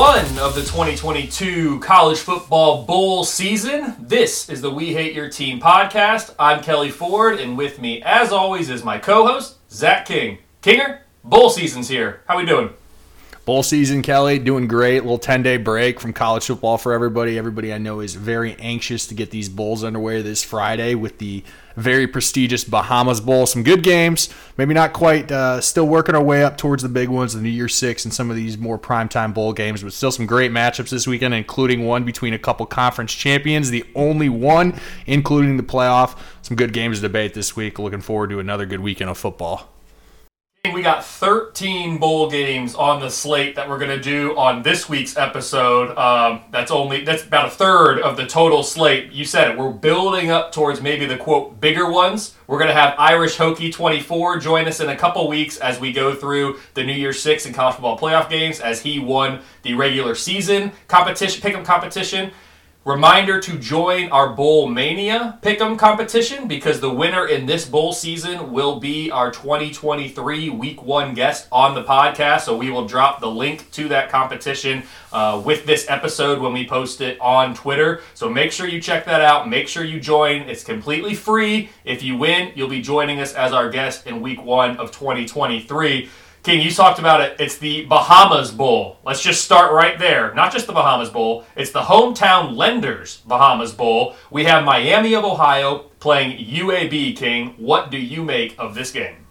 One of the 2022 college football bowl season. This is the We Hate Your Team podcast. I'm Kelly Ford, and with me, as always, is my co-host Zach King. Kinger, bowl season's here. How we doing? Bowl season, Kelly, doing great. Little 10 day break from college football for everybody. Everybody I know is very anxious to get these bowls underway this Friday with the very prestigious Bahamas Bowl. Some good games, maybe not quite, uh, still working our way up towards the big ones, the New Year Six, and some of these more primetime bowl games, but still some great matchups this weekend, including one between a couple conference champions, the only one, including the playoff. Some good games to debate this week. Looking forward to another good weekend of football. We got 13 bowl games on the slate that we're going to do on this week's episode. Um, that's only that's about a third of the total slate. You said it. We're building up towards maybe the quote bigger ones. We're going to have Irish Hokie 24 join us in a couple weeks as we go through the New Year's Six and college football playoff games as he won the regular season competition pick'em competition. Reminder to join our Bowl Mania Pick'em competition because the winner in this bowl season will be our 2023 Week One guest on the podcast. So we will drop the link to that competition uh, with this episode when we post it on Twitter. So make sure you check that out. Make sure you join. It's completely free. If you win, you'll be joining us as our guest in Week One of 2023. King, you talked about it. It's the Bahamas Bowl. Let's just start right there. Not just the Bahamas Bowl, it's the Hometown Lenders Bahamas Bowl. We have Miami of Ohio playing UAB, King. What do you make of this game?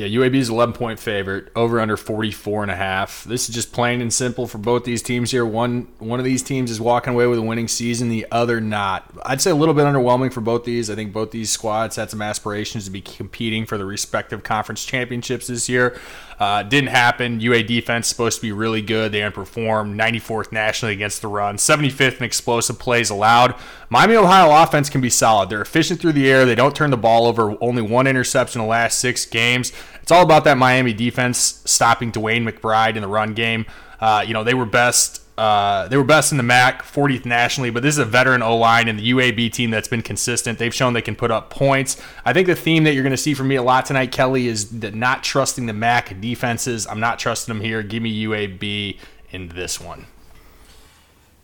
Yeah, UAB is 11 point favorite, over under 44 and a half. This is just plain and simple for both these teams here. One one of these teams is walking away with a winning season, the other not. I'd say a little bit underwhelming for both these. I think both these squads had some aspirations to be competing for the respective conference championships this year. Uh, didn't happen. UA defense supposed to be really good. They underperformed. 94th nationally against the run. 75th in explosive plays allowed. Miami Ohio offense can be solid. They're efficient through the air. They don't turn the ball over. Only one interception in the last six games. It's all about that Miami defense stopping DeWayne McBride in the run game. Uh, you know they were best uh, they were best in the MAC, 40th nationally, but this is a veteran O line and the UAB team that's been consistent. They've shown they can put up points. I think the theme that you're going to see from me a lot tonight, Kelly, is not trusting the MAC defenses. I'm not trusting them here. Give me UAB in this one.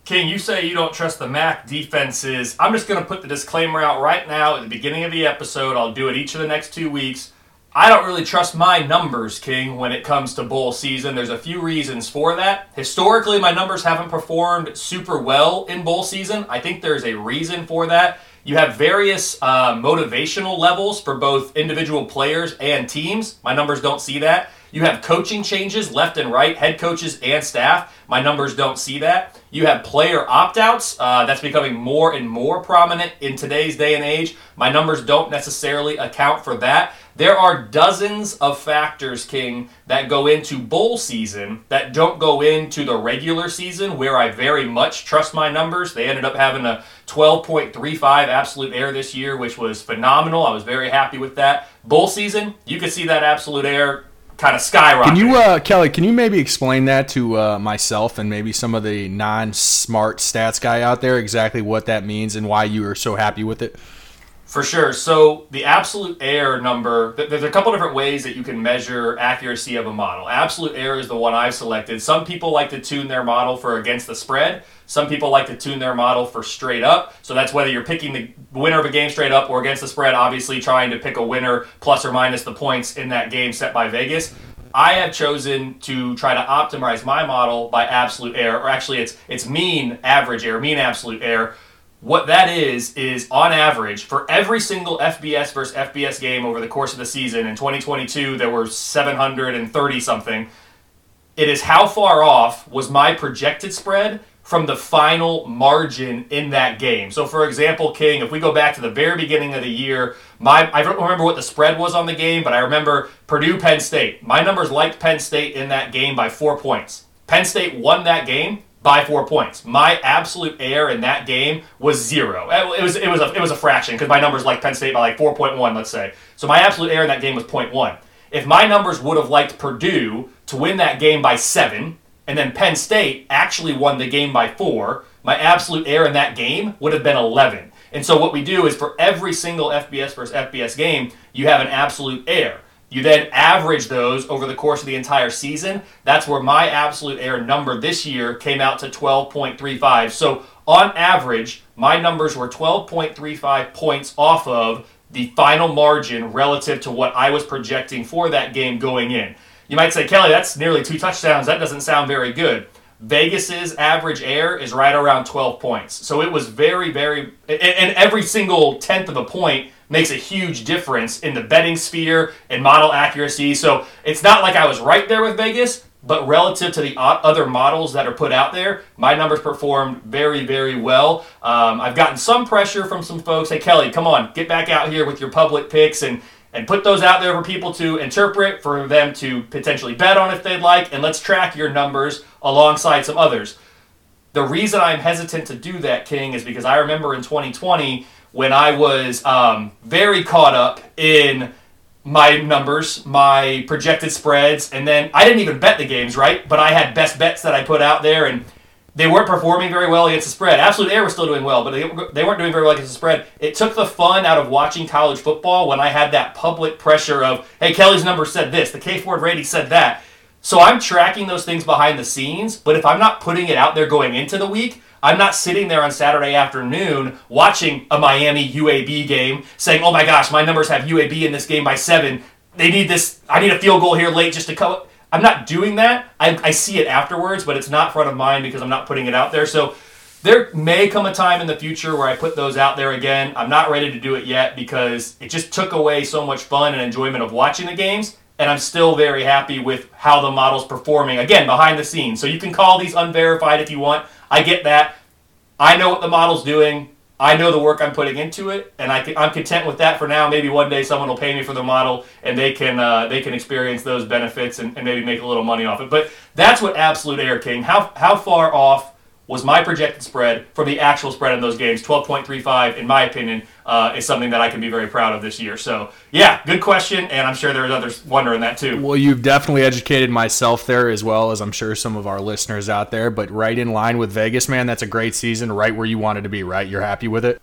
King, you say you don't trust the MAC defenses. I'm just going to put the disclaimer out right now at the beginning of the episode. I'll do it each of the next two weeks. I don't really trust my numbers, King, when it comes to bowl season. There's a few reasons for that. Historically, my numbers haven't performed super well in bowl season. I think there's a reason for that. You have various uh, motivational levels for both individual players and teams. My numbers don't see that. You have coaching changes left and right, head coaches and staff. My numbers don't see that. You have player opt outs. Uh, that's becoming more and more prominent in today's day and age. My numbers don't necessarily account for that. There are dozens of factors, King, that go into bowl season that don't go into the regular season, where I very much trust my numbers. They ended up having a 12.35 absolute error this year, which was phenomenal. I was very happy with that. Bowl season, you could see that absolute error kind of skyrocket. Can you, uh, Kelly? Can you maybe explain that to uh, myself and maybe some of the non-smart stats guy out there exactly what that means and why you are so happy with it? For sure. So the absolute error number, there's a couple different ways that you can measure accuracy of a model. Absolute error is the one I've selected. Some people like to tune their model for against the spread. Some people like to tune their model for straight up. So that's whether you're picking the winner of a game straight up or against the spread, obviously trying to pick a winner plus or minus the points in that game set by Vegas. I have chosen to try to optimize my model by absolute error, or actually it's it's mean average error, mean absolute error what that is, is on average, for every single FBS versus FBS game over the course of the season, in 2022, there were 730 something. It is how far off was my projected spread from the final margin in that game. So, for example, King, if we go back to the very beginning of the year, my I don't remember what the spread was on the game, but I remember Purdue Penn State. My numbers liked Penn State in that game by four points. Penn State won that game by four points. My absolute error in that game was zero. It was it was a, it was a fraction because my numbers like Penn State by like 4.1, let's say. So my absolute error in that game was 0.1. If my numbers would have liked Purdue to win that game by seven, and then Penn State actually won the game by four, my absolute error in that game would have been 11. And so what we do is for every single FBS versus FBS game, you have an absolute error. You then average those over the course of the entire season. That's where my absolute error number this year came out to 12.35. So on average, my numbers were 12.35 points off of the final margin relative to what I was projecting for that game going in. You might say, Kelly, that's nearly two touchdowns. That doesn't sound very good. Vegas's average error is right around 12 points. So it was very, very, and every single tenth of a point makes a huge difference in the betting sphere and model accuracy. So it's not like I was right there with Vegas, but relative to the other models that are put out there, my numbers performed very, very well. Um, I've gotten some pressure from some folks. Hey, Kelly, come on, get back out here with your public picks and and put those out there for people to interpret, for them to potentially bet on if they'd like, and let's track your numbers alongside some others. The reason I'm hesitant to do that, King, is because I remember in 2020 when I was um, very caught up in my numbers, my projected spreads, and then I didn't even bet the games, right? But I had best bets that I put out there, and they weren't performing very well against the spread. Absolute Error was still doing well, but they, they weren't doing very well against the spread. It took the fun out of watching college football when I had that public pressure of, hey, Kelly's number said this, the K Ford rating said that. So I'm tracking those things behind the scenes, but if I'm not putting it out there going into the week, I'm not sitting there on Saturday afternoon watching a Miami UAB game saying, oh my gosh, my numbers have UAB in this game by seven. They need this, I need a field goal here late just to cover. I'm not doing that. I, I see it afterwards, but it's not front of mind because I'm not putting it out there. So there may come a time in the future where I put those out there again. I'm not ready to do it yet because it just took away so much fun and enjoyment of watching the games. And I'm still very happy with how the model's performing, again, behind the scenes. So you can call these unverified if you want. I get that. I know what the model's doing. I know the work I'm putting into it, and I am content with that for now. Maybe one day someone will pay me for the model, and they can uh, they can experience those benefits and, and, maybe make a little money off it. But that's what Absolute Error King. How how far off was my projected spread from the actual spread in those games. 12.35, in my opinion, uh, is something that I can be very proud of this year. So, yeah, good question, and I'm sure there's others wondering that too. Well, you've definitely educated myself there as well as I'm sure some of our listeners out there, but right in line with Vegas, man, that's a great season, right where you wanted to be, right? You're happy with it?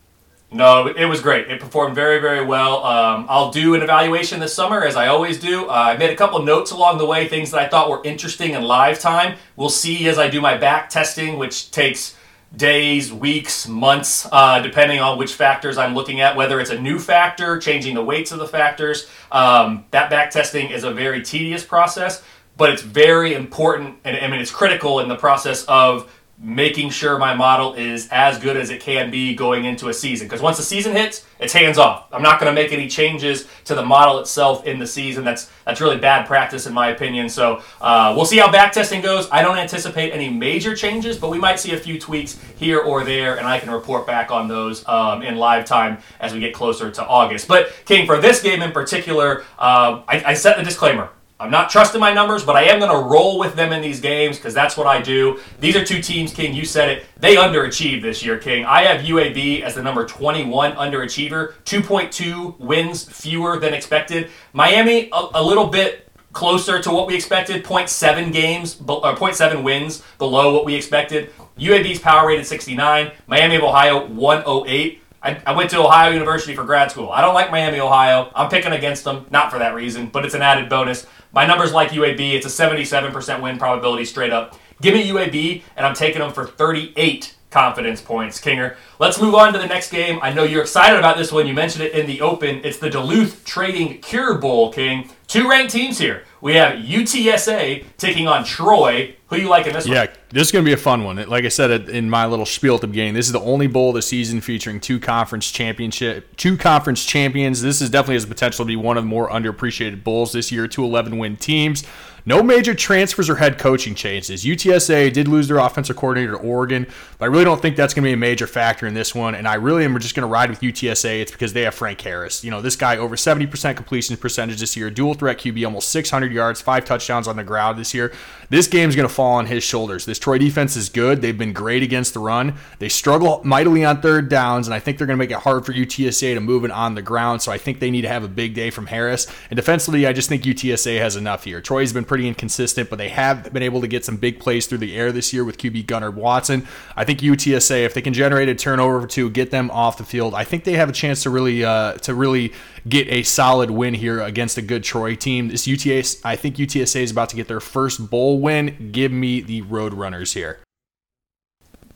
No, it was great. It performed very, very well. Um, I'll do an evaluation this summer, as I always do. Uh, I made a couple notes along the way, things that I thought were interesting in live time. We'll see as I do my back testing, which takes days, weeks, months, uh, depending on which factors I'm looking at, whether it's a new factor, changing the weights of the factors. Um, that back testing is a very tedious process, but it's very important, and I mean, it's critical in the process of making sure my model is as good as it can be going into a season. Because once the season hits, it's hands off. I'm not going to make any changes to the model itself in the season. That's that's really bad practice in my opinion. So uh, we'll see how back testing goes. I don't anticipate any major changes, but we might see a few tweaks here or there, and I can report back on those um, in live time as we get closer to August. But King, for this game in particular, uh, I, I set the disclaimer. I'm not trusting my numbers, but I am going to roll with them in these games because that's what I do. These are two teams, King. You said it. They underachieved this year, King. I have UAB as the number 21 underachiever, 2.2 wins fewer than expected. Miami, a, a little bit closer to what we expected, 0.7 games, uh, or 0.7 wins below what we expected. UAB's power rated 69, Miami of Ohio 108. I, I went to Ohio University for grad school. I don't like Miami, Ohio. I'm picking against them, not for that reason, but it's an added bonus. My number's like UAB. It's a 77% win probability straight up. Give me UAB, and I'm taking them for 38 confidence points, Kinger. Let's move on to the next game. I know you're excited about this one. You mentioned it in the open. It's the Duluth Trading Cure Bowl, King. Two ranked teams here. We have UTSA taking on Troy. Who you like in this yeah, one? Yeah, this is going to be a fun one. Like I said in my little spiel at the beginning, this is the only bowl of the season featuring two conference championship, two conference champions. This is definitely has the potential to be one of the more underappreciated bowls this year. Two 11 win teams. No major transfers or head coaching changes. UTSA did lose their offensive coordinator to Oregon, but I really don't think that's going to be a major factor in this one. And I really am just going to ride with UTSA. It's because they have Frank Harris. You know, this guy over 70% completion percentage this year, dual threat QB, almost 600 yards, five touchdowns on the ground this year. This game's going to fall on his shoulders. This Troy defense is good. They've been great against the run. They struggle mightily on third downs, and I think they're going to make it hard for UTSA to move it on the ground. So I think they need to have a big day from Harris. And defensively, I just think UTSA has enough here. Troy's been pretty inconsistent, but they have been able to get some big plays through the air this year with QB Gunnar Watson. I think UTSA, if they can generate a turnover to get them off the field, I think they have a chance to really uh, to really get a solid win here against a good Troy team. This UTS, I think UTSA is about to get their first bowl win. Give me the Roadrunners here.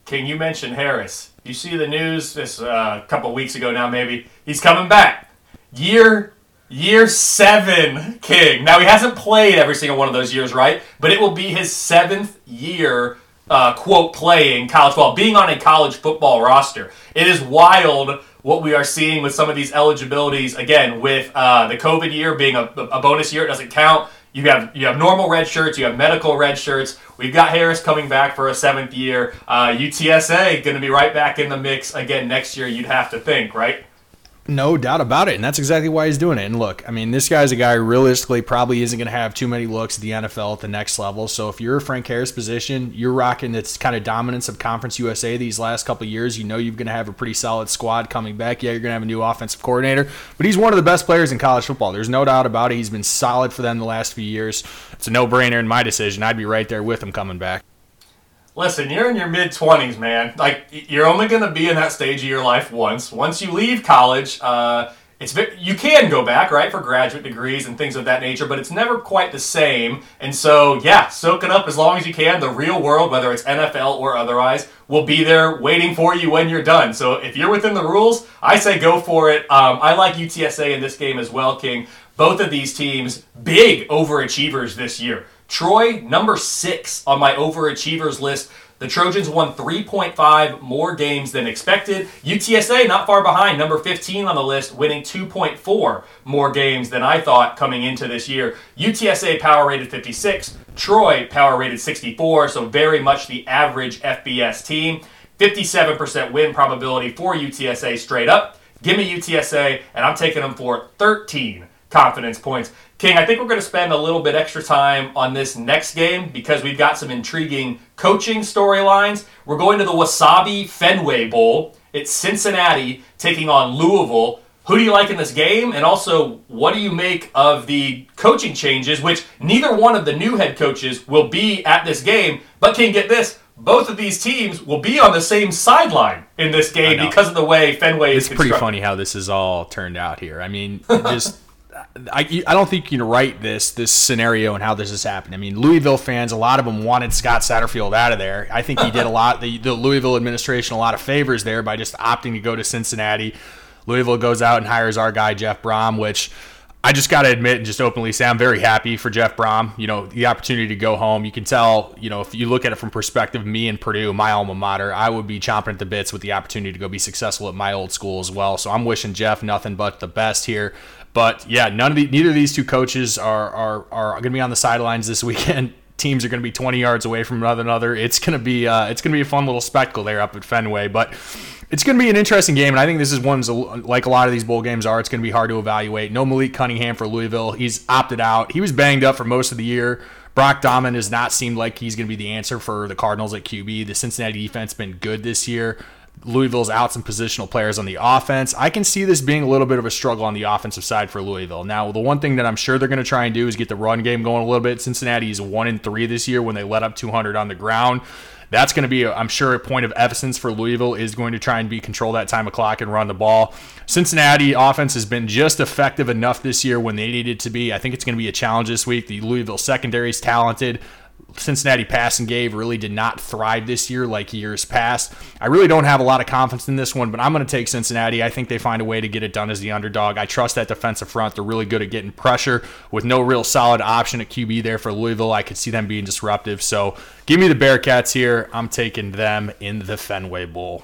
King, you mentioned Harris. You see the news this uh, couple weeks ago now, maybe he's coming back. Year year seven, King. Now he hasn't played every single one of those years, right? But it will be his seventh year. Uh, quote playing college football, being on a college football roster. It is wild what we are seeing with some of these eligibilities. Again, with uh, the COVID year being a, a bonus year, it doesn't count. You have you have normal red shirts, you have medical red shirts. We've got Harris coming back for a seventh year. Uh, UTSA going to be right back in the mix again next year. You'd have to think, right? No doubt about it. And that's exactly why he's doing it. And look, I mean, this guy's a guy realistically probably isn't going to have too many looks at the NFL at the next level. So if you're Frank Harris position, you're rocking this kind of dominance of Conference USA these last couple years. You know you're going to have a pretty solid squad coming back. Yeah, you're going to have a new offensive coordinator, but he's one of the best players in college football. There's no doubt about it. He's been solid for them the last few years. It's a no brainer in my decision. I'd be right there with him coming back. Listen, you're in your mid 20s, man. Like, you're only going to be in that stage of your life once. Once you leave college, uh, it's you can go back, right, for graduate degrees and things of that nature, but it's never quite the same. And so, yeah, soak it up as long as you can. The real world, whether it's NFL or otherwise, will be there waiting for you when you're done. So if you're within the rules, I say go for it. Um, I like UTSA in this game as well, King. Both of these teams, big overachievers this year. Troy, number six on my overachievers list. The Trojans won 3.5 more games than expected. UTSA not far behind, number 15 on the list, winning 2.4 more games than I thought coming into this year. UTSA power rated 56, Troy power rated 64, so very much the average FBS team. 57% win probability for UTSA straight up. Give me UTSA, and I'm taking them for 13 confidence points. King, I think we're going to spend a little bit extra time on this next game because we've got some intriguing coaching storylines. We're going to the Wasabi Fenway Bowl. It's Cincinnati taking on Louisville. Who do you like in this game? And also, what do you make of the coaching changes, which neither one of the new head coaches will be at this game? But can get this? Both of these teams will be on the same sideline in this game because of the way Fenway it's is. It's pretty funny how this has all turned out here. I mean, just I, I don't think you can write this this scenario and how this has happened. I mean, Louisville fans, a lot of them wanted Scott Satterfield out of there. I think he did a lot the, the Louisville administration a lot of favors there by just opting to go to Cincinnati. Louisville goes out and hires our guy Jeff Brohm, which I just got to admit and just openly say I'm very happy for Jeff Brohm. You know, the opportunity to go home. You can tell, you know, if you look at it from perspective, me and Purdue, my alma mater, I would be chomping at the bits with the opportunity to go be successful at my old school as well. So I'm wishing Jeff nothing but the best here. But yeah, none of the neither of these two coaches are are are going to be on the sidelines this weekend. Teams are going to be 20 yards away from one another. It's going to be uh, it's going to be a fun little spectacle there up at Fenway. But it's going to be an interesting game, and I think this is one like a lot of these bowl games are. It's going to be hard to evaluate. No Malik Cunningham for Louisville. He's opted out. He was banged up for most of the year. Brock Domann has not seemed like he's going to be the answer for the Cardinals at QB. The Cincinnati defense been good this year. Louisville's out some positional players on the offense. I can see this being a little bit of a struggle on the offensive side for Louisville. Now, the one thing that I'm sure they're going to try and do is get the run game going a little bit. Cincinnati is one in three this year when they let up 200 on the ground. That's going to be, I'm sure, a point of essence for Louisville is going to try and be control that time of clock and run the ball. Cincinnati offense has been just effective enough this year when they needed to be. I think it's going to be a challenge this week. The Louisville secondary is talented. Cincinnati passing game really did not thrive this year like years past. I really don't have a lot of confidence in this one, but I'm going to take Cincinnati. I think they find a way to get it done as the underdog. I trust that defensive front. They're really good at getting pressure with no real solid option at QB there for Louisville. I could see them being disruptive. So give me the Bearcats here. I'm taking them in the Fenway Bowl.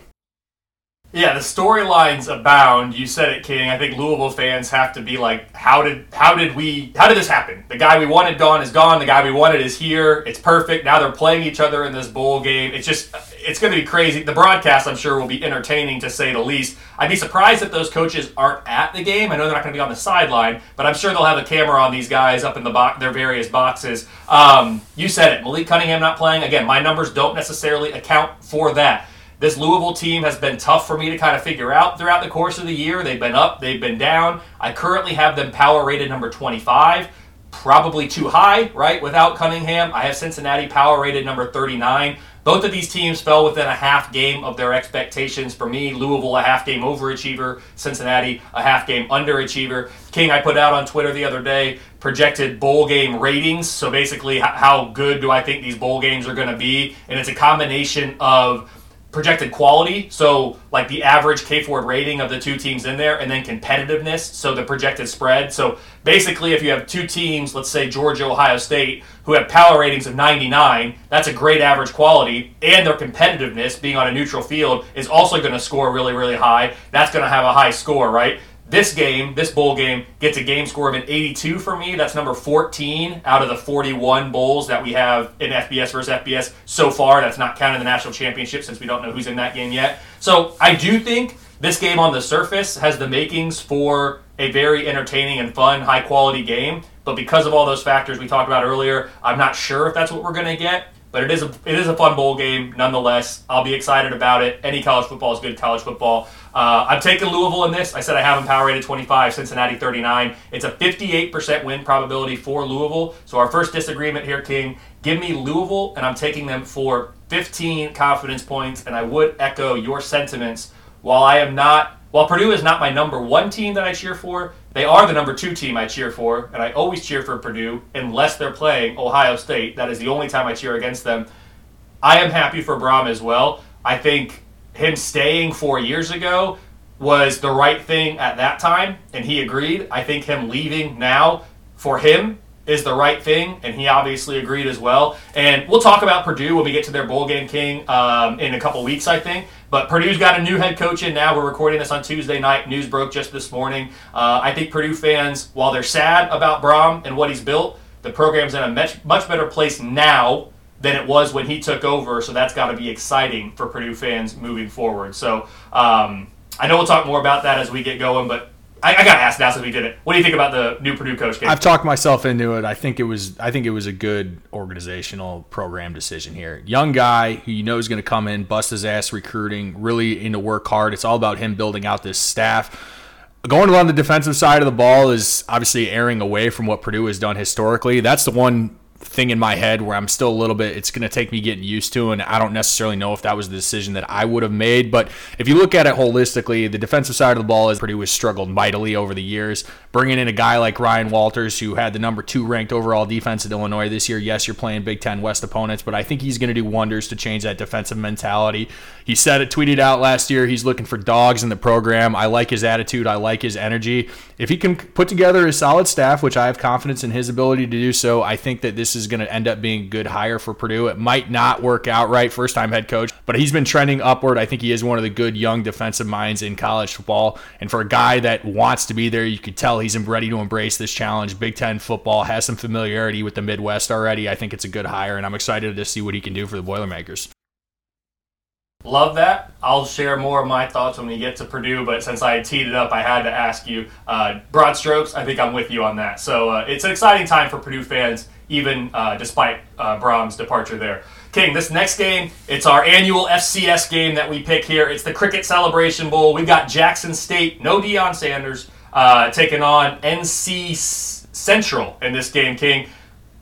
Yeah, the storylines abound. You said it, King. I think Louisville fans have to be like, how did how did we how did this happen? The guy we wanted gone is gone. The guy we wanted is here. It's perfect. Now they're playing each other in this bowl game. It's just it's going to be crazy. The broadcast, I'm sure, will be entertaining to say the least. I'd be surprised if those coaches aren't at the game. I know they're not going to be on the sideline, but I'm sure they'll have a camera on these guys up in the bo- their various boxes. Um, you said it, Malik Cunningham not playing. Again, my numbers don't necessarily account for that. This Louisville team has been tough for me to kind of figure out throughout the course of the year. They've been up, they've been down. I currently have them power rated number 25 probably too high, right? Without Cunningham, I have Cincinnati power rated number 39. Both of these teams fell within a half game of their expectations. For me, Louisville a half game overachiever, Cincinnati a half game underachiever. King, I put out on Twitter the other day projected bowl game ratings. So basically, how good do I think these bowl games are going to be? And it's a combination of projected quality, so like the average K Ford rating of the two teams in there, and then competitiveness, so the projected spread. So basically, if you have two teams, let's say Georgia, Ohio State, who have power ratings of 99, that's a great average quality, and their competitiveness, being on a neutral field, is also going to score really, really high. That's going to have a high score, right? This game, this bowl game, gets a game score of an 82 for me. That's number 14 out of the 41 bowls that we have in FBS versus FBS so far. That's not counting the national championship since we don't know who's in that game yet. So I do think this game on the surface has the makings for a very entertaining and fun, high quality game. But because of all those factors we talked about earlier, I'm not sure if that's what we're going to get. But it is a it is a fun bowl game nonetheless. I'll be excited about it. Any college football is good college football. Uh, I'm taking Louisville in this. I said I have them power rated 25, Cincinnati 39. It's a 58% win probability for Louisville. So our first disagreement here, King. Give me Louisville, and I'm taking them for 15 confidence points. And I would echo your sentiments. While I am not, while Purdue is not my number one team that I cheer for, they are the number two team I cheer for, and I always cheer for Purdue unless they're playing Ohio State. That is the only time I cheer against them. I am happy for Brohm as well. I think him staying four years ago was the right thing at that time, and he agreed. I think him leaving now for him is the right thing, and he obviously agreed as well. And we'll talk about Purdue when we get to their bowl game, King, um, in a couple weeks, I think. But Purdue's got a new head coach in now. We're recording this on Tuesday night. News broke just this morning. Uh, I think Purdue fans, while they're sad about Brohm and what he's built, the program's in a much, much better place now than it was when he took over. So that's got to be exciting for Purdue fans moving forward. So um, I know we'll talk more about that as we get going, but I, I got to ask now since we did it. What do you think about the new Purdue coach? Game? I've talked myself into it. I think it was. I think it was a good organizational program decision here. Young guy who you know is going to come in, bust his ass recruiting, really into work hard. It's all about him building out this staff. Going on the defensive side of the ball is obviously erring away from what Purdue has done historically. That's the one thing in my head where I'm still a little bit, it's going to take me getting used to, and I don't necessarily know if that was the decision that I would have made. But if you look at it holistically, the defensive side of the ball is pretty was struggled mightily over the years. Bringing in a guy like Ryan Walters, who had the number two ranked overall defense at Illinois this year. Yes, you're playing Big Ten West opponents, but I think he's going to do wonders to change that defensive mentality. He said it, tweeted out last year, he's looking for dogs in the program. I like his attitude, I like his energy. If he can put together a solid staff, which I have confidence in his ability to do so, I think that this is going to end up being a good hire for Purdue. It might not work out right, first time head coach, but he's been trending upward. I think he is one of the good young defensive minds in college football. And for a guy that wants to be there, you could tell he's ready to embrace this challenge. Big Ten football has some familiarity with the Midwest already. I think it's a good hire, and I'm excited to see what he can do for the Boilermakers. Love that. I'll share more of my thoughts when we get to Purdue, but since I teed it up, I had to ask you. Uh, broad strokes, I think I'm with you on that. So uh, it's an exciting time for Purdue fans, even uh, despite uh, Brohm's departure there. King, this next game, it's our annual FCS game that we pick here. It's the Cricket Celebration Bowl. We've got Jackson State, no Deion Sanders, uh, taking on NC Central in this game, King.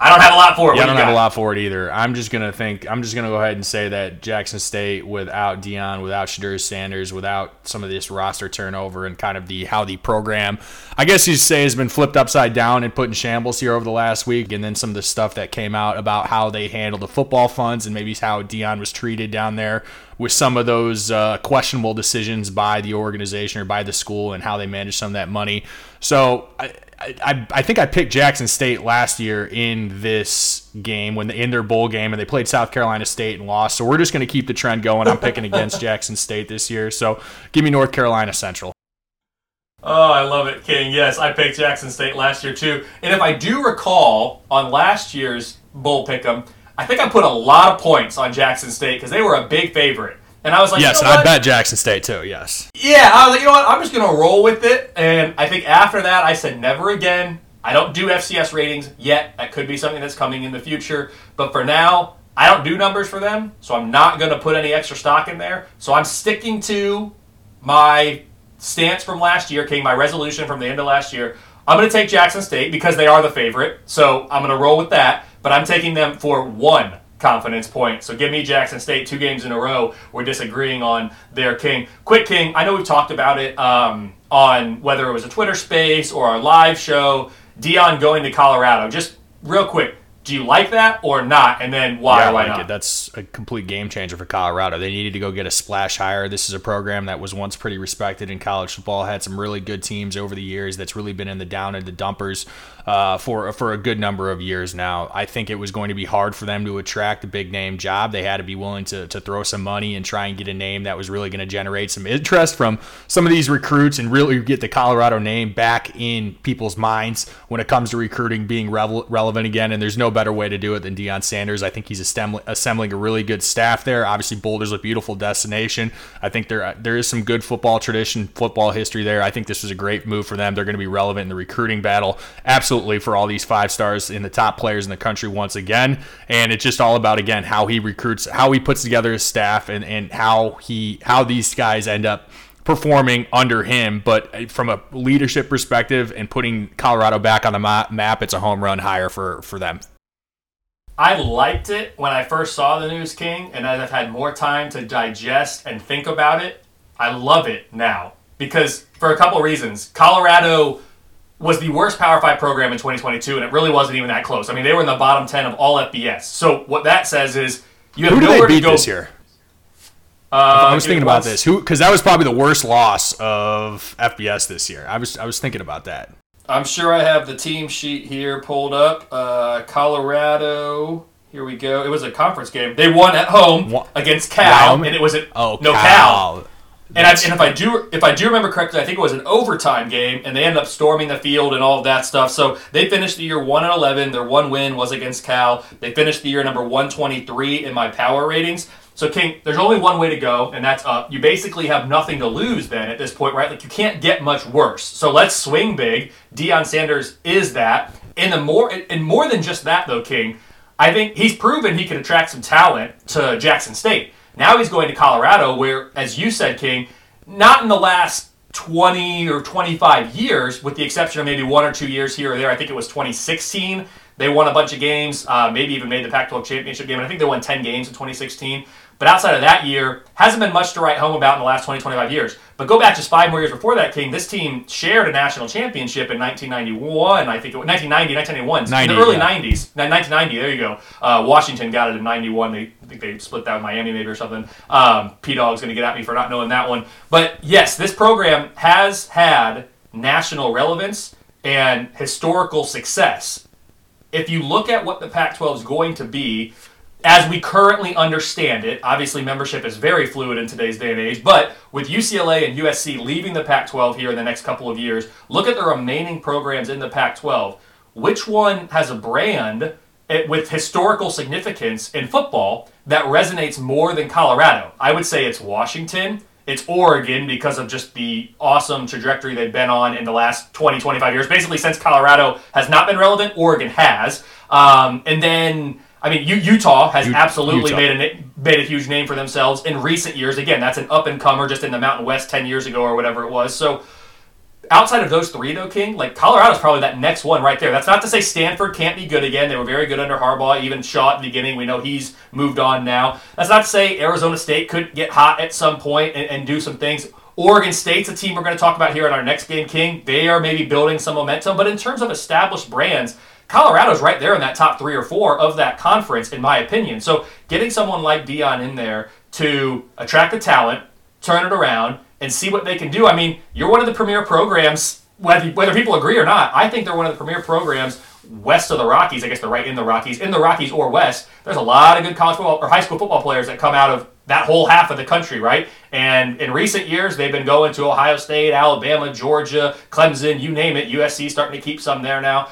I don't have a lot for it. Yeah, I don't have got? a lot for it either. I'm just gonna think. I'm just gonna go ahead and say that Jackson State, without Deion, without Shedeur Sanders, without some of this roster turnover and kind of the how the program, I guess you say, has been flipped upside down and put in shambles here over the last week, and then some of the stuff that came out about how they handled the football funds and maybe how Deion was treated down there with some of those uh, questionable decisions by the organization or by the school and how they manage some of that money. So. I, I, I think I picked Jackson State last year in this game when they, in their bowl game and they played South Carolina State and lost. So we're just going to keep the trend going. I'm picking against Jackson State this year. So give me North Carolina Central. Oh, I love it, King. Yes, I picked Jackson State last year too. And if I do recall on last year's bowl pick'em, I think I put a lot of points on Jackson State because they were a big favorite. And I was like, yes, you know and? I bet Jackson State too. Yes. Yeah, I was like, you know what? I'm just gonna roll with it. And I think after that, I said never again. I don't do FCS ratings yet. That could be something that's coming in the future. But for now, I don't do numbers for them, so I'm not gonna put any extra stock in there. So I'm sticking to my stance from last year, King, my resolution from the end of last year. I'm going to take Jackson State because they are the favorite. So I'm going to roll with that. But I'm taking them for one confidence point. So give me Jackson State two games in a row. We're disagreeing on there King. Quick King, I know we've talked about it um, on whether it was a Twitter space or our live show. Deion going to Colorado. Just real quick, do you like that or not? And then why? Yeah, I like not? it. That's a complete game changer for Colorado. They needed to go get a splash hire. This is a program that was once pretty respected in college football. Had some really good teams over the years. That's really been in the down and the dumpers uh, for for a good number of years now. I think it was going to be hard for them to attract a big name job. They had to be willing to to throw some money and try and get a name that was really going to generate some interest from some of these recruits and really get the Colorado name back in people's minds when it comes to recruiting being revel- relevant again. And there's no better way to do it than Deion Sanders. I think he's assembling, a really good staff there. Obviously, Boulder's a beautiful destination. I think there there is some good football tradition, football history there. I think this was a great move for them. They're going to be relevant in the recruiting battle, absolutely for all these five stars in the top players in the country once again. And it's just all about again how he recruits, how he puts together his staff, and and how he how these guys end up performing under him. But uh, from a leadership perspective and putting Colorado back on the map, it's a home run hire for for them. I liked it when I first saw the News King, and as I've had more time to digest and think about it, I love it now. Because for a couple of reasons. Colorado was the worst Power 5 program in 2022, and it really wasn't even that close. I mean, they were in the bottom 10 of all FBS. So what that says is you have Who do nowhere they beat to go. this year? Uh, I was thinking about this. Who? Because that was probably the worst loss of FBS this year. I was I was thinking about that. I'm sure I have the team sheet here pulled up. Uh, Colorado. Here we go. It was a conference game. They won at home Wa- against Cal, and it was at Oh, no Cal. Cal. And, I, and if I do if I do remember correctly, I think it was an overtime game, and they ended up storming the field and all of that stuff. So they finished the year one and eleven. Their one win was against Cal. They finished the year number one twenty three in my power ratings. So King, there's only one way to go, and that's up. You basically have nothing to lose then at this point, right? Like you can't get much worse. So let's swing big. Deion Sanders is that. And the more and more than just that though, King, I think he's proven he can attract some talent to Jackson State. Now he's going to Colorado, where, as you said, King, not in the last 20 or 25 years, with the exception of maybe one or two years here or there. I think it was 2016. They won a bunch of games, uh, maybe even made the Pac 12 championship game. And I think they won 10 games in 2016. But outside of that year, hasn't been much to write home about in the last 20, 25 years. But go back just five more years before that, King, this team shared a national championship in 1991, I think it was 1990, 1991, in the early yeah. 90s. 1990, there you go. Uh, Washington got it in 91. They I think they split that with Miami maybe or something. Um, P Dog's going to get at me for not knowing that one. But yes, this program has had national relevance and historical success. If you look at what the Pac 12 is going to be, as we currently understand it, obviously membership is very fluid in today's day and age, but with UCLA and USC leaving the Pac 12 here in the next couple of years, look at the remaining programs in the Pac 12. Which one has a brand eh, with historical significance in football that resonates more than Colorado? I would say it's Washington. It's Oregon because of just the awesome trajectory they've been on in the last 20, 25 years. Basically, since Colorado has not been relevant, Oregon has. Um, and then, I mean, U- Utah has Ut- absolutely Utah. made a made a huge name for themselves in recent years. Again, that's an up and comer just in the Mountain West 10 years ago or whatever it was. So, outside of those three, though, King, like Colorado's probably that next one right there. That's not to say Stanford can't be good again. They were very good under Harbaugh, even Shaw at the beginning. We know he's moved on now. That's not to say Arizona State could get hot at some point and, and do some things. Oregon State's a team we're going to talk about here in our next game, King. They are maybe building some momentum, but in terms of established brands, Colorado's right there in that top three or four of that conference, in my opinion. So getting someone like Deion in there to attract the talent, turn it around, and see what they can do. I mean, you're one of the premier programs, whether whether people agree or not. I think they're one of the premier programs west of the Rockies. I guess they're right in the Rockies, in the Rockies or west. There's a lot of good college football or high school football players that come out of that whole half of the country, right? And in recent years, they've been going to Ohio State, Alabama, Georgia, Clemson, you name it. USC starting to keep some there now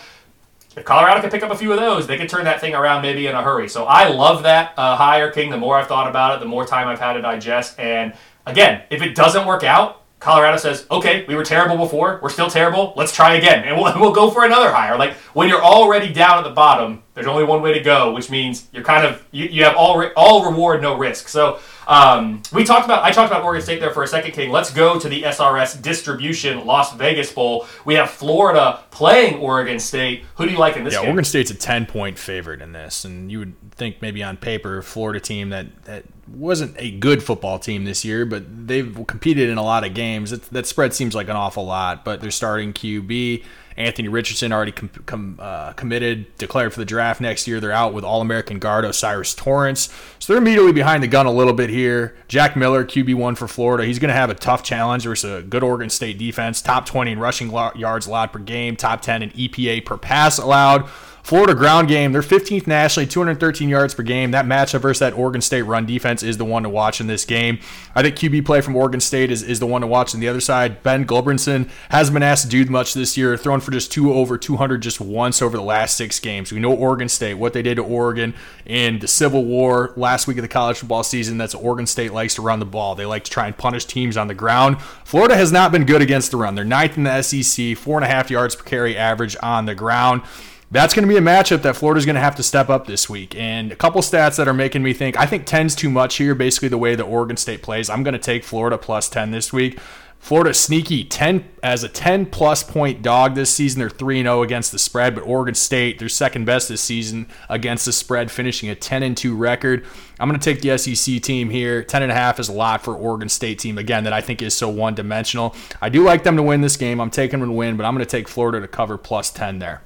if Colorado could pick up a few of those, they could turn that thing around maybe in a hurry. So I love that uh, higher king. The more I've thought about it, the more time I've had to digest. And again, if it doesn't work out, Colorado says, okay, we were terrible before. We're still terrible. Let's try again. And we'll, we'll go for another hire. Like when you're already down at the bottom, there's only one way to go, which means you're kind of, you, you have all, re- all reward, no risk. So um, we talked about, I talked about Oregon State there for a second, King. Let's go to the SRS distribution Las Vegas Bowl. We have Florida playing Oregon State. Who do you like in this game? yeah, game? Oregon State's a 10 point favorite in this. And you would think maybe on paper, Florida team that, that wasn't a good football team this year, but they've competed in a lot of games. It, that spread seems like an awful lot, but they're starting QB. Anthony Richardson already com- com- uh, committed, declared for the draft next year. They're out with All American guard O'Cyrus Torrence. So they're immediately behind the gun a little bit here. Jack Miller, QB1 for Florida. He's going to have a tough challenge versus a good Oregon State defense. Top 20 in rushing yards allowed per game, top 10 in EPA per pass allowed. Florida ground game, they're 15th nationally, 213 yards per game. That matchup versus that Oregon State run defense is the one to watch in this game. I think QB play from Oregon State is, is the one to watch on the other side. Ben Gulbranson hasn't been asked to do much this year, thrown for just two over 200 just once over the last six games. We know Oregon State, what they did to Oregon in the Civil War last week of the college football season. That's Oregon State likes to run the ball. They like to try and punish teams on the ground. Florida has not been good against the run. They're ninth in the SEC, four and a half yards per carry average on the ground that's going to be a matchup that Florida's going to have to step up this week. And a couple stats that are making me think I think 10's too much here, basically the way that Oregon State plays. I'm going to take Florida plus 10 this week. Florida sneaky 10 as a 10 plus point dog this season. They're 3 0 against the spread, but Oregon State, they're second best this season against the spread, finishing a 10 and 2 record. I'm going to take the SEC team here. 10 and a half is a lot for Oregon State team again that I think is so one dimensional. I do like them to win this game. I'm taking them to win, but I'm going to take Florida to cover plus 10 there.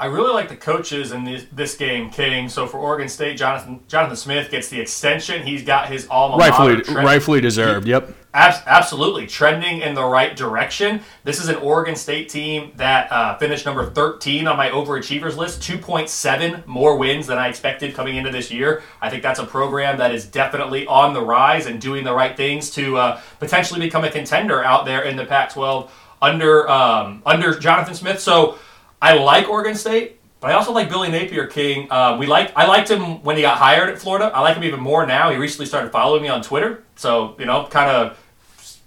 I really like the coaches in this, this, game, King. So for Oregon State, Jonathan Jonathan Smith gets the extension. He's got his alma rightfully, mater. Trend- rightfully deserved. He, yep. Ab- absolutely trending in the right direction. This is an Oregon State team that uh, finished number 13 on my overachievers list. 2.7 more wins than I expected coming into this year. I think that's a program that is definitely on the rise and doing the right things to uh, potentially become a contender out there in the Pac-12 under um, under Jonathan Smith. So I like Oregon State, but I also like Billy Napier King. Um, we like I liked him when he got hired at Florida. I like him even more now. He recently started following me on Twitter, so you know, kind of.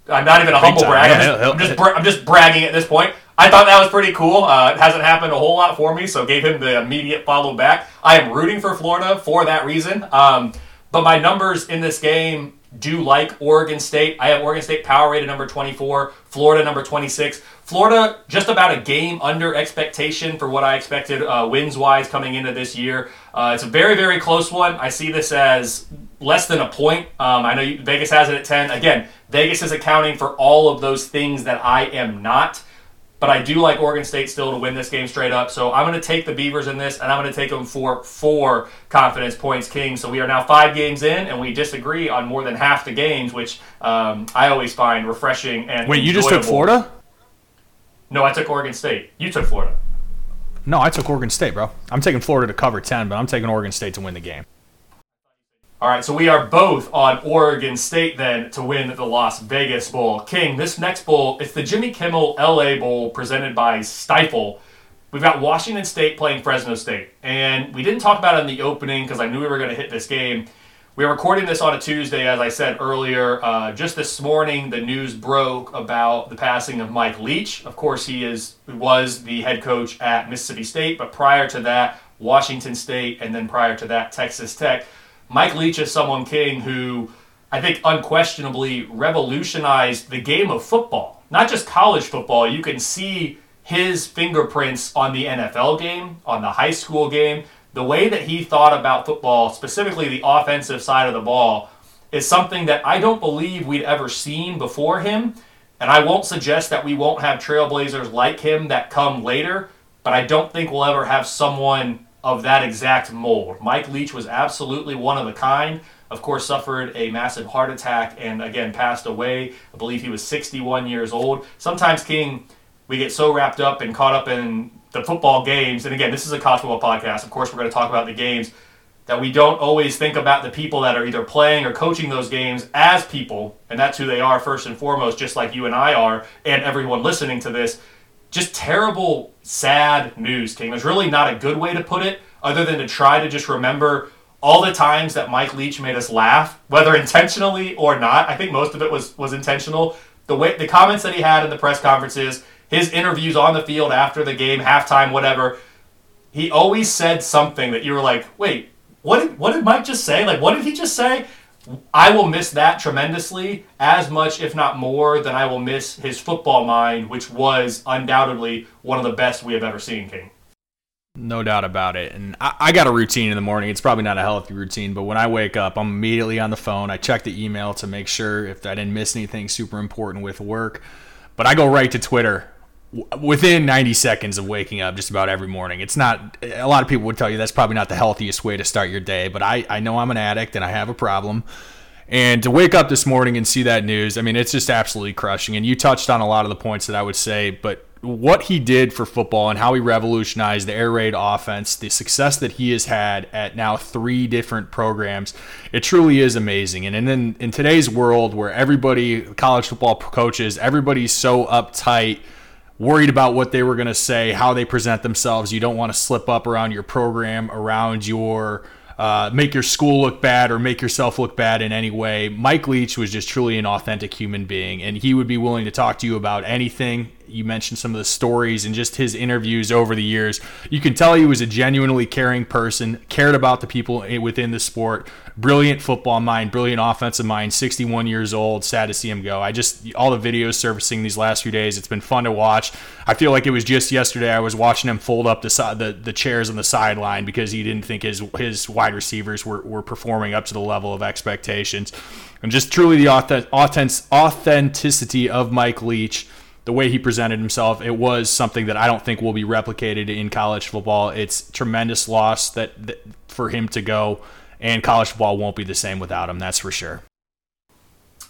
I'm not even a humble brag. I'm just, I'm just, bra- I'm just bragging at this point. I thought that was pretty cool. Uh, it hasn't happened a whole lot for me, so gave him the immediate follow back. I am rooting for Florida for that reason. Um, but my numbers in this game do like Oregon State. I have Oregon State power rated number 24, Florida number 26. Florida just about a game under expectation for what I expected uh, wins wise coming into this year. Uh, it's a very very close one. I see this as less than a point. Um, I know Vegas has it at 10. Again, Vegas is accounting for all of those things that I am not. But I do like Oregon State still to win this game straight up. So I'm going to take the Beavers in this, and I'm going to take them for four confidence points, King. So we are now five games in, and we disagree on more than half the games, which um, I always find refreshing and. Wait, enjoyable. you just took Florida? No, I took Oregon State. You took Florida. No, I took Oregon State, bro. I'm taking Florida to cover 10, but I'm taking Oregon State to win the game. All right, so we are both on Oregon State then to win the Las Vegas Bowl. King, this next bowl, it's the Jimmy Kimmel LA Bowl presented by Stifel. We've got Washington State playing Fresno State. And we didn't talk about it in the opening because I knew we were going to hit this game. We're recording this on a Tuesday, as I said earlier. Uh, just this morning, the news broke about the passing of Mike Leach. Of course, he is was the head coach at Mississippi State, but prior to that, Washington State, and then prior to that, Texas Tech. Mike Leach is someone, King, who I think unquestionably revolutionized the game of football. Not just college football. You can see his fingerprints on the NFL game, on the high school game. The way that he thought about football, specifically the offensive side of the ball, is something that I don't believe we'd ever seen before him. And I won't suggest that we won't have trailblazers like him that come later, but I don't think we'll ever have someone of that exact mold. Mike Leach was absolutely one of a kind. Of course, suffered a massive heart attack and again passed away. I believe he was 61 years old. Sometimes, King, we get so wrapped up and caught up in the football games. And again, this is a college football podcast. Of course, we're going to talk about the games that we don't always think about the people that are either playing or coaching those games as people, and that's who they are first and foremost, just like you and I are, and everyone listening to this just terrible, sad news, King. There's really not a good way to put it other than to try to just remember all the times that Mike Leach made us laugh, whether intentionally or not. I think most of it was was intentional. The way the comments that he had in the press conferences, his interviews on the field after the game, halftime, whatever, he always said something that you were like, "Wait, what did what did Mike just say? Like what did he just say?" I will miss that tremendously, as much, if not more, than I will miss his football mind, which was undoubtedly one of the best we have ever seen, King. No doubt about it. And I, I, got a routine in the morning. It's probably not a healthy routine, but when I wake up, I'm immediately on the phone. I check the email to make sure if I didn't miss anything super important with work. But I go right to Twitter within 90 seconds of waking up just about every morning. It's not, a lot of people would tell you that's probably not the healthiest way to start your day, but I, I know I'm an addict and I have a problem. And to wake up this morning and see that news, I mean, it's just absolutely crushing. And you touched on a lot of the points that I would say, but what he did for football and how he revolutionized the air raid offense, the success that he has had at now three different programs, it truly is amazing. And in, in today's world where everybody, college football coaches, everybody's so uptight worried about what they were going to say, how they present themselves. You don't want to slip up around your program, around your uh, make your school look bad or make yourself look bad in any way. Mike Leach was just truly an authentic human being, and he would be willing to talk to you about anything. You mentioned some of the stories and just his interviews over the years. You can tell he was a genuinely caring person, cared about the people within the sport. Brilliant football mind, brilliant offensive mind. 61 years old. Sad to see him go. I just all the videos surfacing these last few days. It's been fun to watch. I feel like it was just yesterday. I was watching him fold up the the, the chairs on the sideline because he didn't think his his wide receivers were, were performing up to the level of expectations. And just truly the authenticity of Mike Leach the way he presented himself, it was something that I don't think will be replicated in college football. It's tremendous loss that, that, for him to go, and college football won't be the same without him. That's for sure.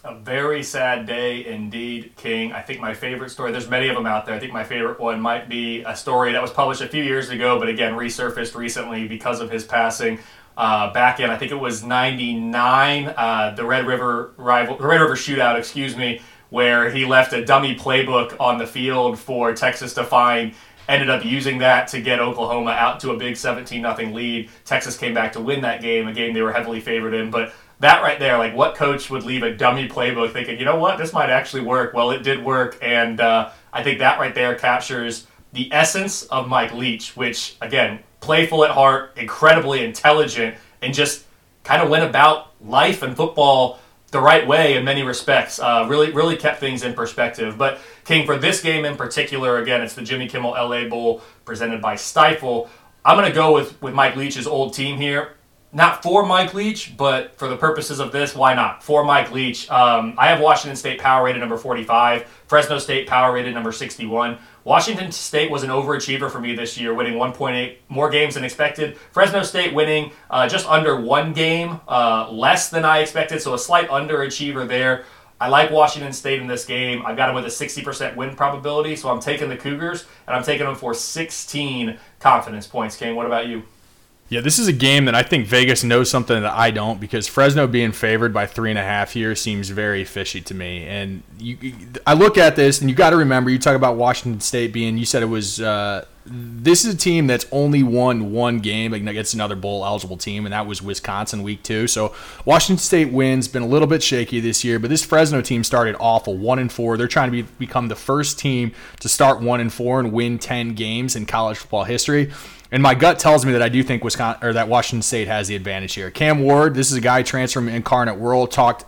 A very sad day indeed, King. I think my favorite story, there's many of them out there. I think my favorite one might be a story that was published a few years ago, but again, resurfaced recently because of his passing. Uh, back in, I think it was 99, uh, the Red River rival, Red River shootout, excuse me, where he left a dummy playbook on the field for Texas to find. Ended up using that to get Oklahoma out to a big 17 0 lead. Texas came back to win that game, a game they were heavily favored in. But that right there, like what coach would leave a dummy playbook thinking, you know what, this might actually work? Well, it did work. And uh, I think that right there captures the essence of Mike Leach, which, again, playful at heart, incredibly intelligent, and just kind of went about life and football the right way in many respects. Uh, really, really kept things in perspective. But King, for this game in particular, again, it's the Jimmy Kimmel LA Bowl presented by Stifel. I'm going to go with, with Mike Leach's old team here. Not for Mike Leach, but for the purposes of this, why not? For Mike Leach. Um, I have Washington State power rated number 45, Fresno State power rated number 61. Washington State was an overachiever for me this year, winning 1.8 more games than expected. Fresno State winning uh, just under one game uh, less than I expected, so a slight underachiever there. I like Washington State in this game. I've got them with a 60% win probability, so I'm taking the Cougars, and I'm taking them for 16 confidence points. Kane, what about you? Yeah, this is a game that I think Vegas knows something that I don't because Fresno being favored by three and a half here seems very fishy to me. And you, I look at this, and you got to remember, you talk about Washington State being, you said it was. Uh, this is a team that's only won one game against another bowl eligible team, and that was Wisconsin week two. So Washington State wins, been a little bit shaky this year, but this Fresno team started awful, one and four. They're trying to be, become the first team to start one and four and win ten games in college football history. And my gut tells me that I do think Wisconsin or that Washington State has the advantage here. Cam Ward, this is a guy transferred from Incarnate Word, talked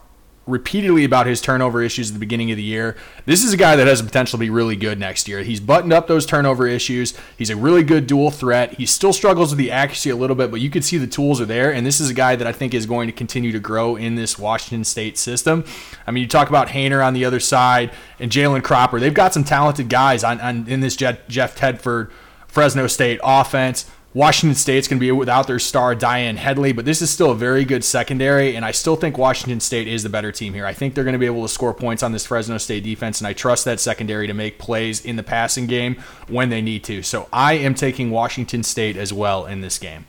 repeatedly about his turnover issues at the beginning of the year. This is a guy that has the potential to be really good next year. He's buttoned up those turnover issues. He's a really good dual threat. He still struggles with the accuracy a little bit, but you can see the tools are there. And this is a guy that I think is going to continue to grow in this Washington State system. I mean, you talk about Haener on the other side and Jalen Cropper. They've got some talented guys on, on in this Jeff Tedford Fresno State offense. Washington State's going to be without their star Daiyan Henley, but this is still a very good secondary, and I still think Washington State is the better team here. I think they're going to be able to score points on this Fresno State defense, and I trust that secondary to make plays in the passing game when they need to. So I am taking Washington State as well in this game.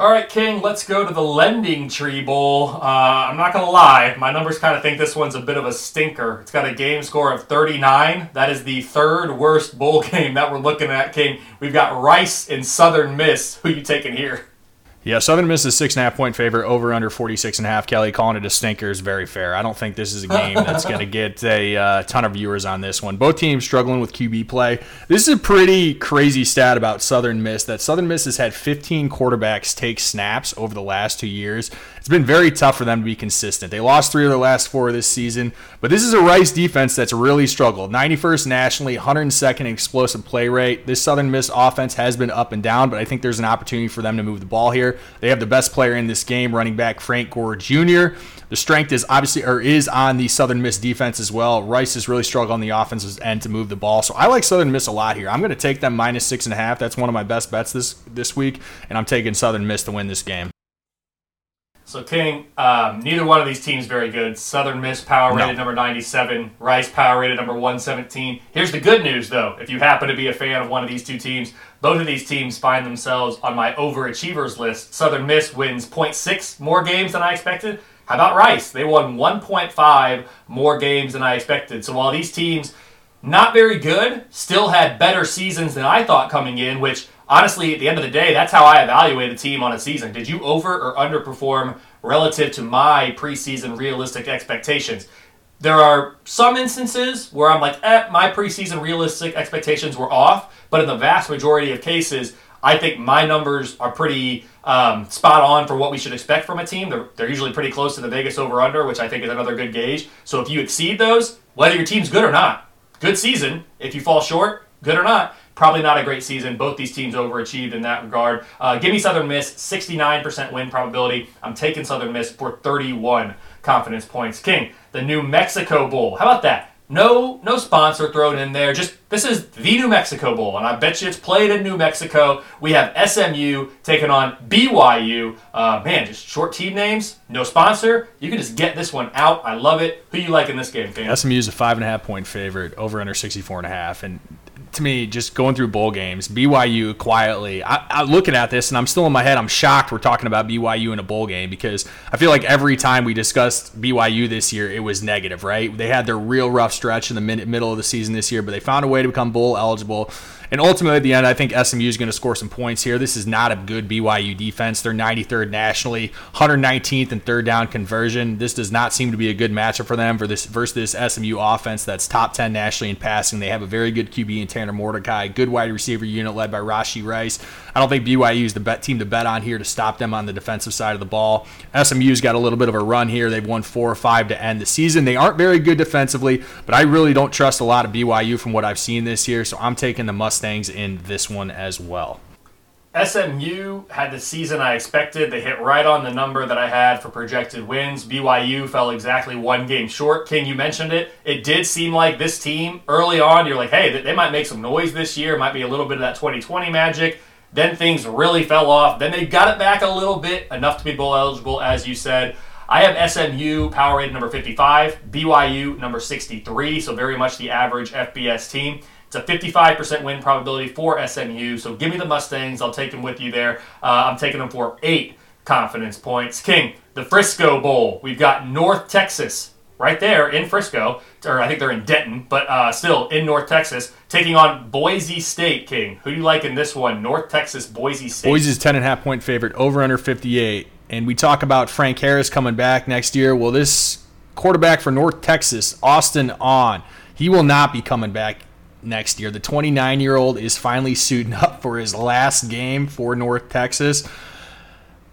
All right, King, let's go to the Lending Tree Bowl. Uh, I'm not going to lie, my numbers kind of think this one's a bit of a stinker. It's got a game score of 39. That is the third worst bowl game that we're looking at, King. We've got Rice and Southern Miss. Who you taking here? Yeah, Southern Miss is six and a half point favorite over under 46 and a half. Kelly calling it a stinker is very fair. I don't think this is a game that's going to get a uh, ton of viewers on this one. Both teams struggling with QB play. This is a pretty crazy stat about Southern Miss that Southern Miss has had 15 quarterbacks take snaps over the last two years. It's been very tough for them to be consistent. They lost three of their last four this season, but this is a Rice defense that's really struggled. 91st nationally, 102nd explosive play rate. This Southern Miss offense has been up and down, but I think there's an opportunity for them to move the ball here. They have the best player in this game, running back Frank Gore Jr. The strength is obviously or is on the Southern Miss defense as well. Rice has really struggled on the offensive end to move the ball, so I like Southern Miss a lot here. I'm going to take them minus six and a half. That's one of my best bets this this week, and I'm taking Southern Miss to win this game. So King, um, neither one of these teams very good. Southern Miss power rated no. number 97, Rice power rated number 117. Here's the good news though, if you happen to be a fan of one of these two teams, both of these teams find themselves on my overachievers list. Southern Miss wins 0.6 more games than I expected. How about Rice? They won 1.5 more games than I expected. So while these teams not very good, still had better seasons than I thought coming in, which honestly, at the end of the day, that's how I evaluate a team on a season. Did you over or underperform relative to my preseason realistic expectations? There are some instances where I'm like, eh, my preseason realistic expectations were off, but in the vast majority of cases, I think my numbers are pretty um, spot on for what we should expect from a team. They're, they're usually pretty close to the Vegas over under, which I think is another good gauge. So if you exceed those, whether your team's good or not, good season. If you fall short, good or not, Probably not a great season. Both these teams overachieved in that regard. Uh, give me Southern Miss, 69% win probability. I'm taking Southern Miss for 31 confidence points. King, the New Mexico Bowl. How about that? No, no sponsor thrown in there. Just this is the New Mexico Bowl, and I bet you it's played in New Mexico. We have SMU taking on BYU. Uh, man, just short team names, no sponsor. You can just get this one out. I love it. Who you like in this game, King? SMU is a five and a half point favorite, over under 64 and a half, and to me, just going through bowl games, BYU quietly. I, I looking at this, and I'm still in my head. I'm shocked we're talking about BYU in a bowl game because I feel like every time we discussed BYU this year, it was negative. Right? They had their real rough stretch in the mid- middle of the season this year, but they found a way to become bowl eligible. And ultimately, at the end, I think SMU is going to score some points here. This is not a good BYU defense. They're 93rd nationally, 119th in third down conversion. This does not seem to be a good matchup for them for this versus this SMU offense that's top 10 nationally in passing. They have a very good QB in Tanner Mordecai, good wide receiver unit led by Rashee Rice. I don't think BYU is the bet team to bet on here to stop them on the defensive side of the ball. SMU's got a little bit of a run here. They've won four or five to end the season. They aren't very good defensively, but I really don't trust a lot of BYU from what I've seen this year. So I'm taking the Mustangs in this one as well. SMU had the season I expected. They hit right on the number that I had for projected wins. BYU fell exactly one game short. King, you mentioned it. It did seem like this team early on, you're like, hey, they might make some noise this year. Might be a little bit of that 2020 magic. Then things really fell off. Then they got it back a little bit, enough to be bowl eligible, as you said. I have SMU power rated number 55, BYU number 63, so very much the average FBS team. It's a 55% win probability for SMU, so give me the Mustangs. I'll take them with you there. Uh, I'm taking them for eight confidence points. King, the Frisco Bowl. We've got North Texas right there in Frisco, or I think they're in Denton, but uh, still in North Texas, taking on Boise State. King, who do you like in this one? North Texas, Boise State. Boise's ten and a half point favorite, over under 58. And we talk about Frank Harris coming back next year. Well, this quarterback for North Texas, Austin Aune, he will not be coming back next year. The 29 year old is finally suiting up for his last game for North Texas.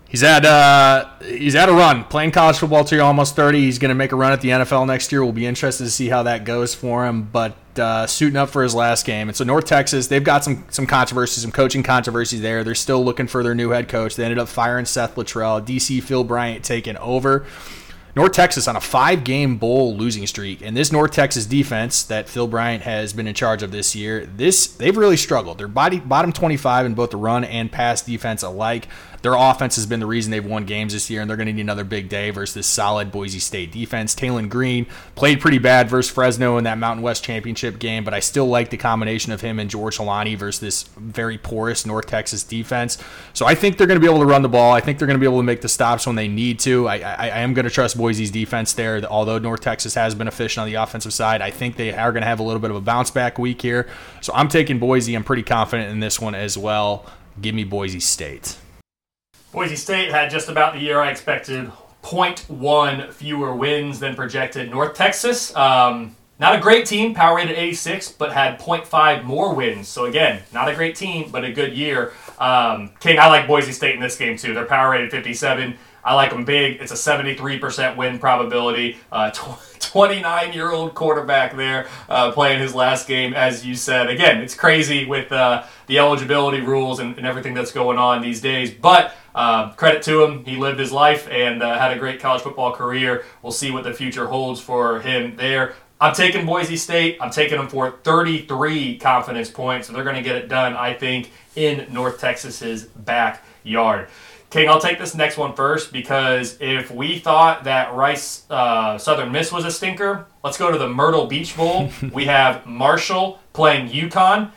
He's had uh, he's had a run playing college football till almost 30. He's going to make a run at the NFL next year. We'll be interested to see how that goes for him. But uh, suiting up for his last game. And so North Texas, they've got some some controversy, some coaching controversy there. They're still looking for their new head coach. They ended up firing Seth Littrell. DC Phil Bryant taking over. North Texas on a five game bowl losing streak. And this North Texas defense that Phil Bryant has been in charge of this year, this they've really struggled. They're body, bottom 25 in both the run and pass defense alike. Their offense has been the reason they've won games this year, and they're going to need another big day versus this solid Boise State defense. Taylen Green played pretty bad versus Fresno in that Mountain West Championship game, but I still like the combination of him and George Holani versus this very porous North Texas defense. So I think they're going to be able to run the ball. I think they're going to be able to make the stops when they need to. I, I, I am going to trust Boise's defense there, although North Texas has been efficient on the offensive side. I think they are going to have a little bit of a bounce back week here. So I'm taking Boise. I'm pretty confident in this one as well. Give me Boise State. Boise State had just about the year I expected. 0.1 fewer wins than projected. North Texas, um, not a great team, power rated 86, but had 0.5 more wins. So again, not a great team, but a good year. Um, King, I like Boise State in this game too. They're power rated 57. I like them big. It's a 73% win probability. 29 uh, year old quarterback there uh, playing his last game, as you said. Again, it's crazy with uh, the eligibility rules and, and, everything that's going on these days. But uh, credit to him. He lived his life and uh, had a great college football career. We'll see what the future holds for him there. I'm taking Boise State. I'm taking them for 33 confidence points. So they're going to get it done, I think, in North Texas's backyard. King, I'll take this next one first because if we thought that Rice uh, Southern Miss was a stinker, let's go to the Myrtle Beach Bowl. we have Marshall playing UConn.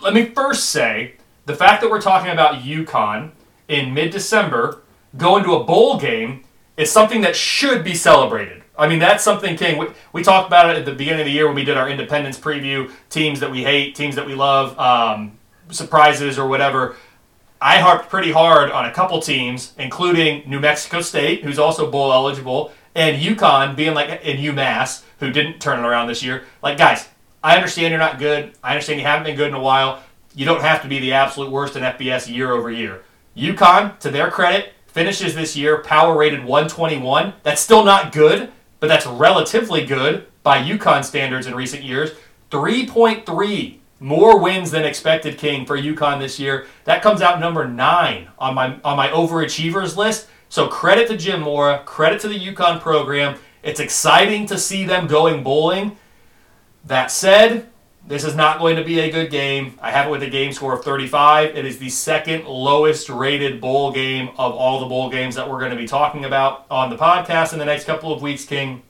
Let me first say the fact that we're talking about UConn in mid December going to a bowl game is something that should be celebrated. I mean, that's something, King. We, we talked about it at the beginning of the year when we did our independence preview teams that we hate, teams that we love, um, surprises or whatever. I harped pretty hard on a couple teams, including New Mexico State, who's also bowl eligible, and UConn being like, in UMass, who didn't turn it around this year. Like, guys, I understand you're not good. I understand you haven't been good in a while. You don't have to be the absolute worst in FBS year over year. UConn, to their credit, finishes this year power rated 121. That's still not good, but that's relatively good by UConn standards in recent years. 3.3 more wins than expected, King, for UConn this year. That comes out number nine on my on my overachievers list. So credit to Jim Mora, credit to the UConn program. It's exciting to see them going bowling. That said, this is not going to be a good game. I have it with a game score of 35. It is the second lowest rated bowl game of all the bowl games that we're going to be talking about on the podcast in the next couple of weeks, King.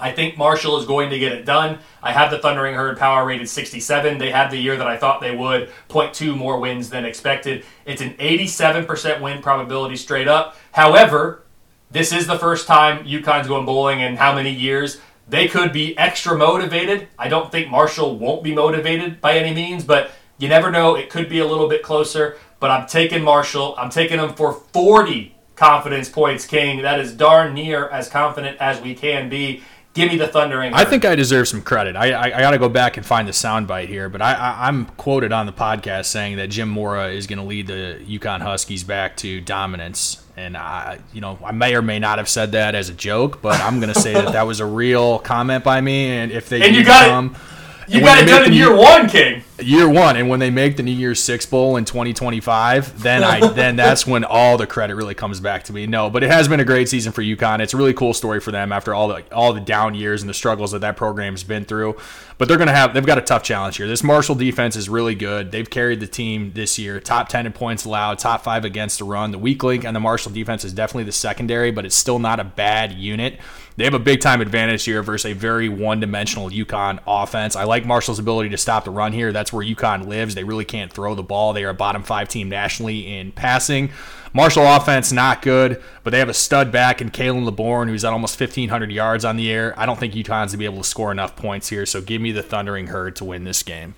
I think Marshall is going to get it done. I have the Thundering Herd power rated 67. They had the year that I thought they would, 0.2 more wins than expected. It's an 87% win probability straight up. However, this is the first time UConn's going bowling in how many years? They could be extra motivated. I don't think Marshall won't be motivated by any means, but you never know. It could be a little bit closer. But I'm taking Marshall. I'm taking them for 40 confidence points, King. That is darn near as confident as we can be. Give me the thundering. I think I deserve some credit. I, I, I got to go back and find the soundbite here, but I, I, am quoted on the podcast saying that Jim Mora is going to lead the UConn Huskies back to dominance. And I, you know, I may or may not have said that as a joke, but I'm going to say that that was a real comment by me. And if they and you got come, it, you got it done in year one, King year one, and when they make the New Year's Six Bowl in 2025, then I then that's when all the credit really comes back to me. No, but it has been a great season for UConn. It's a really cool story for them after all the all the down years and the struggles that that program's been through. But they're gonna have they've got a tough challenge here. This Marshall defense is really good. They've carried the team this year, top ten in points allowed, top five against the run. The weak link on the Marshall defense is definitely the secondary, but it's still not a bad unit. They have a big time advantage here versus a very one dimensional UConn offense. I like Marshall's ability to stop the run here. That's where UConn lives. They really can't throw the ball. They are a bottom five team nationally in passing. Marshall offense not good, but they have a stud back in Khalan Laborn who's at almost 1,500 yards on the air. I don't think UConn's to be able to score enough points here, so give me the Thundering Herd to win this game.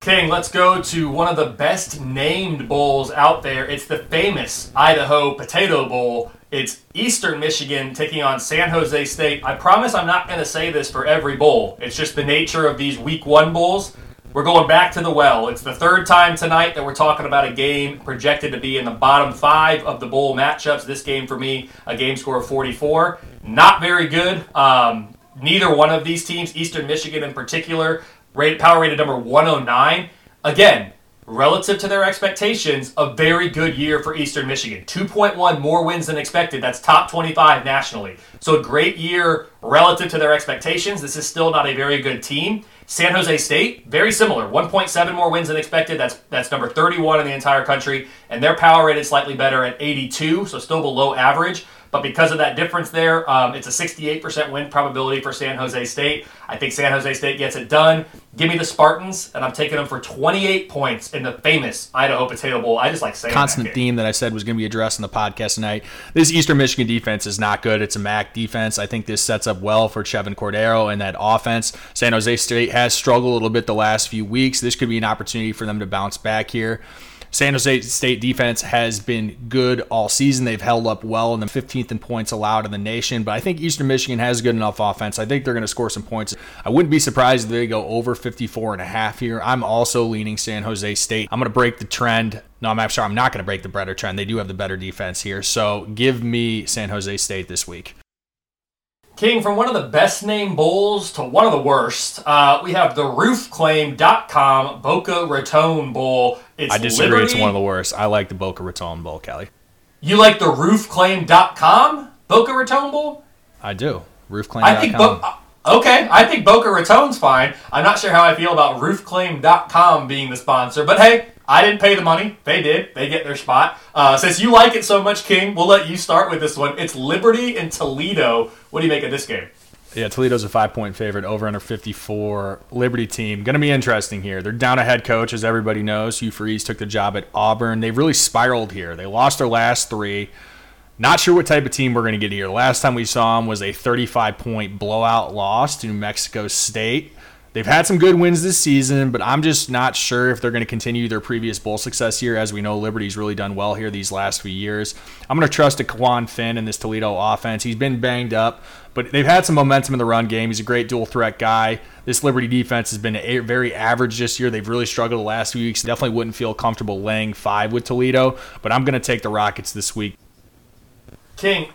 King, let's go to one of the best named bowls out there. It's the famous Idaho Potato Bowl. It's Eastern Michigan taking on San Jose State. I promise I'm not going to say this for every bowl. It's just the nature of these week one bowls. We're going back to the well. It's the third time tonight that we're talking about a game projected to be in the bottom five of the bowl matchups. This game for me, a game score of 44. Not very good. Um, neither one of these teams, Eastern Michigan in particular, rated, power rated number 109. Again, relative to their expectations, a very good year for Eastern Michigan. 2.1 more wins than expected. That's top 25 nationally. So a great year relative to their expectations. This is still not a very good team. San Jose State, very similar, 1.7 more wins than expected. That's that's number 31 in the entire country, and their power rated slightly better at 82, so still below average. But because of that difference there, um, it's a 68% win probability for San Jose State. I think San Jose State gets it done. Give me the Spartans, and I'm taking them for 28 points in the famous Idaho Potato Bowl. I just like saying constant that theme that I said was going to be addressed in the podcast tonight. This Eastern Michigan defense is not good. It's a MAC defense. I think this sets up well for Chevan Cordeiro and that offense. San Jose State has struggled a little bit the last few weeks. This could be an opportunity for them to bounce back here. San Jose State defense has been good all season. They've held up well in the 15th in points allowed in the nation, but I think Eastern Michigan has good enough offense. I think they're going to score some points. I wouldn't be surprised if they go over 54 and a half here. I'm also leaning San Jose State. I'm going to break the trend. No, I'm sure I'm not going to break the better trend. They do have the better defense here. So give me San Jose State this week. King, from one of the best named bowls to one of the worst, uh, we have the roofclaim.com Boca Raton Bowl. It's I disagree. Liberty. It's one of the worst. I like the Boca Raton Bowl, Kelly. You like the roofclaim.com Boca Raton Bowl? I do. Roofclaim.com. I think Bo- Okay, I think Boca Raton's fine. I'm not sure how I feel about roofclaim.com being the sponsor, but hey, I didn't pay the money. They did. They get their spot. Uh, since you like it so much, King, we'll let you start with this one. It's Liberty and Toledo. What do you make of this game? Yeah, Toledo's a five point favorite, over under 54. Liberty team. Going to be interesting here. They're down a head coach, as everybody knows. Hugh Freeze took the job at Auburn. They've really spiraled here. They lost their last three. Not sure what type of team we're going to get here. Last time we saw them was a 35 point blowout loss to New Mexico State. They've had some good wins this season, but I'm just not sure if they're going to continue their previous bowl success here. As we know, Liberty's really done well here these last few years. I'm going to trust Dequan Finn in this Toledo offense. He's been banged up, but they've had some momentum in the run game. He's a great dual threat guy. This Liberty defense has been a- very average this year. They've really struggled the last few weeks. Definitely wouldn't feel comfortable laying five with Toledo, but I'm going to take the Rockets this week. King,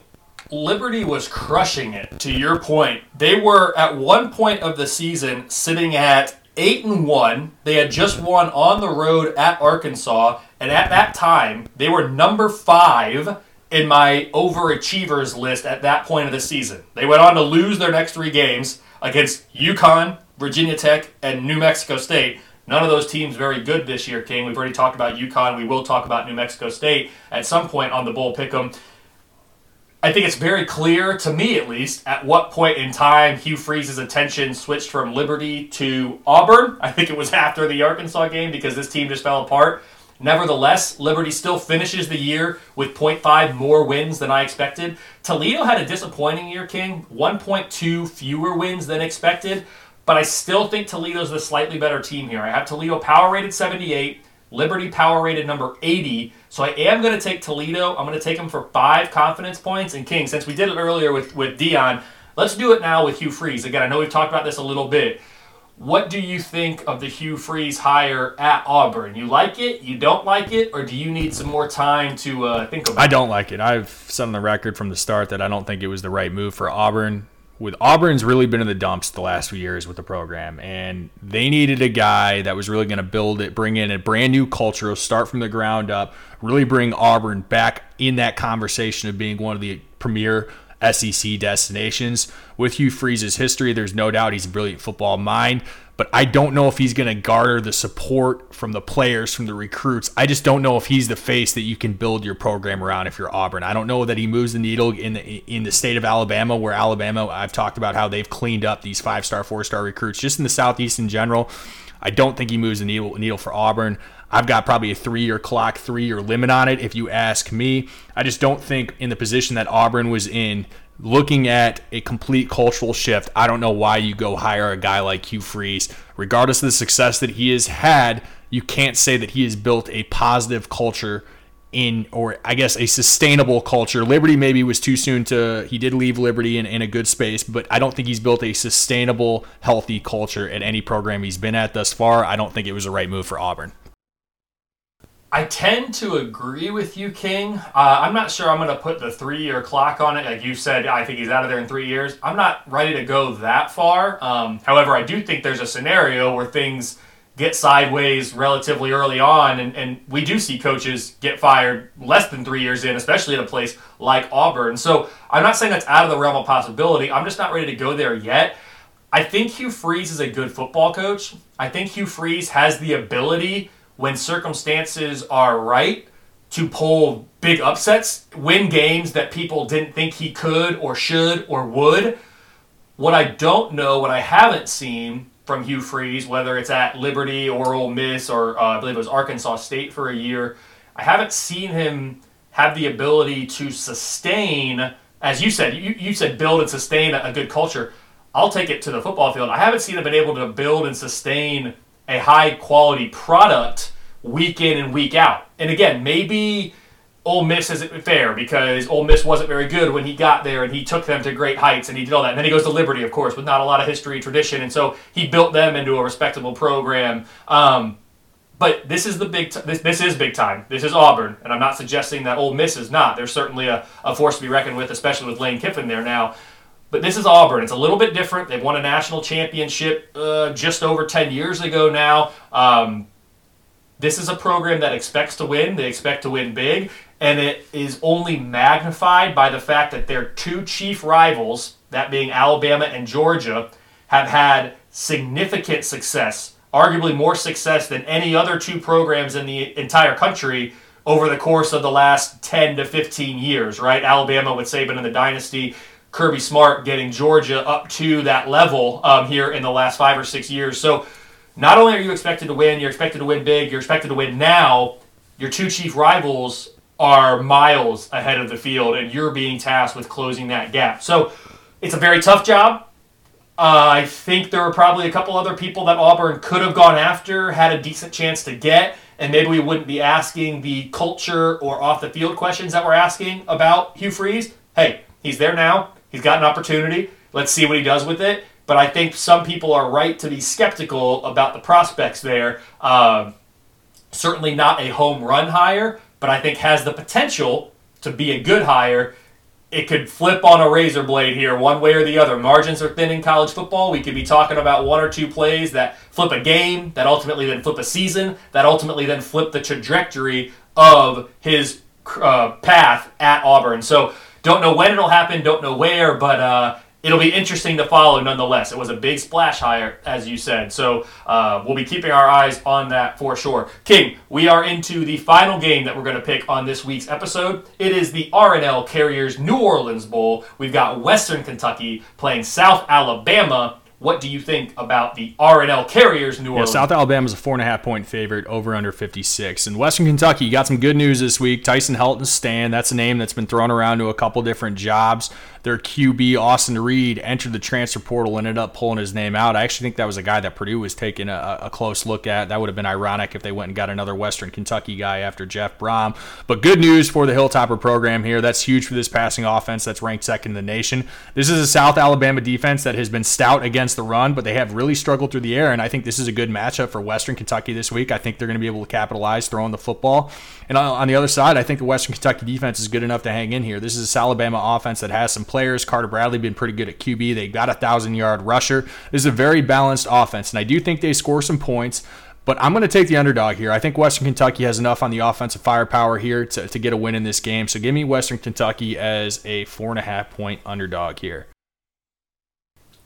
Liberty was crushing it. To your point, they were at one point of the season sitting at eight and one. They had just won on the road at Arkansas, and at that time they were number five in my overachievers list at that point of the season. They went on to lose their next three games against UConn, Virginia Tech, and New Mexico State. None of those teams very good this year, King. We've already talked about UConn. We will talk about New Mexico State at some point on the Bowl Pick'em. I think it's very clear, to me at least, at what point in time Hugh Freeze's attention switched from Liberty to Auburn. I think it was after the Arkansas game because this team just fell apart. Nevertheless, Liberty still finishes the year with 0.5 more wins than I expected. Toledo had a disappointing year, King. 1.2 fewer wins than expected, but I still think Toledo's the slightly better team here. I have Toledo power rated 78, Liberty power rated number 80. So I am going to take Toledo. I'm going to take them for five confidence points. And King, since we did it earlier with, with Deion, let's do it now with Hugh Freeze. Again, I know we've talked about this a little bit. What do you think of the Hugh Freeze hire at Auburn? You like it? You don't like it? Or do you need some more time to uh, think about it? I don't like it. I've said on the record from the start that I don't think it was the right move for Auburn with Auburn's really been in the dumps the last few years with the program, and they needed a guy that was really going to build it, bring in a brand new culture, start from the ground up, really bring Auburn back in that conversation of being one of the premier SEC destinations. With Hugh Freeze's history, there's no doubt he's a brilliant football mind but I don't know if he's going to garner the support from the players, from the recruits. I just don't know if he's the face that you can build your program around if you're Auburn. I don't know that he moves the needle in the in the state of Alabama, where Alabama, I've talked about how they've cleaned up these five star, four star recruits, just in the Southeast in general. I don't think he moves the needle, needle for Auburn. I've got probably a three year clock, three year limit on it, if you ask me. I just don't think in the position that Auburn was in looking at a complete cultural shift, I don't know why you go hire a guy like Hugh Freeze. Regardless of the success that he has had, you can't say that he has built a positive culture in, or I guess a sustainable culture. Liberty maybe was too soon to, he did leave Liberty in, in a good space, but I don't think he's built a sustainable, healthy culture at any program he's been at thus far. I don't think it was the right move for Auburn. I tend to agree with you, King. Uh, I'm not sure I'm going to put the three year clock on it. Like you said, I think he's out of there in three years. I'm not ready to go that far. Um, however, I do think there's a scenario where things get sideways relatively early on, and, and we do see coaches get fired less than three years in, especially at a place like Auburn. So I'm not saying that's out of the realm of possibility. I'm just not ready to go there yet. I think Hugh Freeze is a good football coach. I think Hugh Freeze has the ability, when circumstances are right, to pull big upsets, win games that people didn't think he could or should or would. What I don't know, what I haven't seen from Hugh Freeze, whether it's at Liberty or Ole Miss or uh, I believe it was Arkansas State for a year, I haven't seen him have the ability to sustain, as you said, you, you said build and sustain a, a good culture. I'll take it to the football field. I haven't seen him been able to build and sustain a high quality product week in and week out. And again, maybe Ole Miss isn't fair because Ole Miss wasn't very good when he got there and he took them to great heights and he did all that. And then he goes to Liberty, of course, with not a lot of history, tradition. And so he built them into a respectable program. Um, but this is the big. T- this, this is big time. This is Auburn, and I'm not suggesting that Ole Miss is not. There's certainly a, a force to be reckoned with, especially with Lane Kiffin there now. But this is Auburn. It's a little bit different. They've won a national championship uh, just over 10 years ago now. Um, this is a program that expects to win. They expect to win big. And it is only magnified by the fact that their two chief rivals, that being Alabama and Georgia, have had significant success, arguably more success than any other two programs in the entire country over the course of the last 10 to 15 years, right? Alabama with Saban in the dynasty, Kirby Smart getting Georgia up to that level um, here in the last five or six years. So not only are you expected to win, you're expected to win big, you're expected to win now. Your two chief rivals are miles ahead of the field, and you're being tasked with closing that gap. So it's a very tough job. Uh, I think there were probably a couple other people that Auburn could have gone after, had a decent chance to get, and maybe we wouldn't be asking the culture or off the field questions that we're asking about Hugh Freeze. Hey, he's there now. He's got an opportunity. Let's see what he does with it. But I think some people are right to be skeptical about the prospects there. Um, certainly not a home run hire, but I think has the potential to be a good hire. It could flip on a razor blade here, one way or the other. Margins are thin in college football. We could be talking about one or two plays that flip a game, that ultimately then flip a season, that ultimately then flip the trajectory of his uh, path at Auburn. So don't know when it'll happen, don't know where, but uh, it'll be interesting to follow nonetheless. It was a big splash hire, as you said. So uh, we'll be keeping our eyes on that for sure. King, we are into the final game that we're going to pick on this week's episode. It is the R+L Carriers New Orleans Bowl. We've got Western Kentucky playing South Alabama what do you think about the R+L Carriers in New Orleans? Yeah, South Alabama's a four and a half point favorite, over under 56. And Western Kentucky got some good news this week. Tyson Helton Stan, that's a name that's been thrown around to a couple different jobs. Their QB, Austin Reed, entered the transfer portal and ended up pulling his name out. I actually think that was a guy that Purdue was taking a, a close look at. That would have been ironic if they went and got another Western Kentucky guy after Jeff Brohm. But good news for the Hilltopper program here. That's huge for this passing offense that's ranked second in the nation. This is a South Alabama defense that has been stout against the run, but they have really struggled through the air. And I think this is a good matchup for Western Kentucky this week. I think they're going to be able to capitalize throwing the football. And on the other side, I think the Western Kentucky defense is good enough to hang in here. This is a Alabama offense that has some players. Carter Bradley been pretty good at QB. They got a thousand yard rusher. This is a very balanced offense, and I do think they score some points. But I'm going to take the underdog here. I think Western Kentucky has enough on the offensive firepower here to, to get a win in this game. So give me Western Kentucky as a four and a half point underdog here.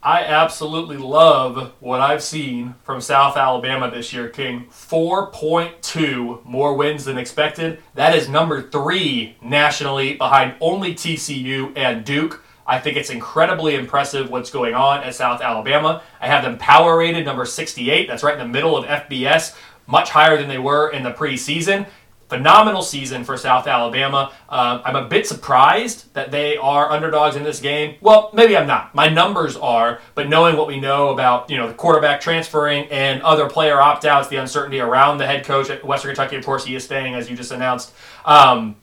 I absolutely love what I've seen from South Alabama this year, King. 4.2 more wins than expected. That is number three nationally behind only TCU and Duke. I think it's incredibly impressive what's going on at South Alabama. I have them power rated number 68. That's right in the middle of FBS, much higher than they were in the preseason phenomenal season for South Alabama. Uh, I'm a bit surprised that they are underdogs in this game. Well, maybe I'm not. My numbers are, but knowing what we know about you know the quarterback transferring and other player opt-outs, the uncertainty around the head coach at Western Kentucky, of course, he is staying as you just announced. Um,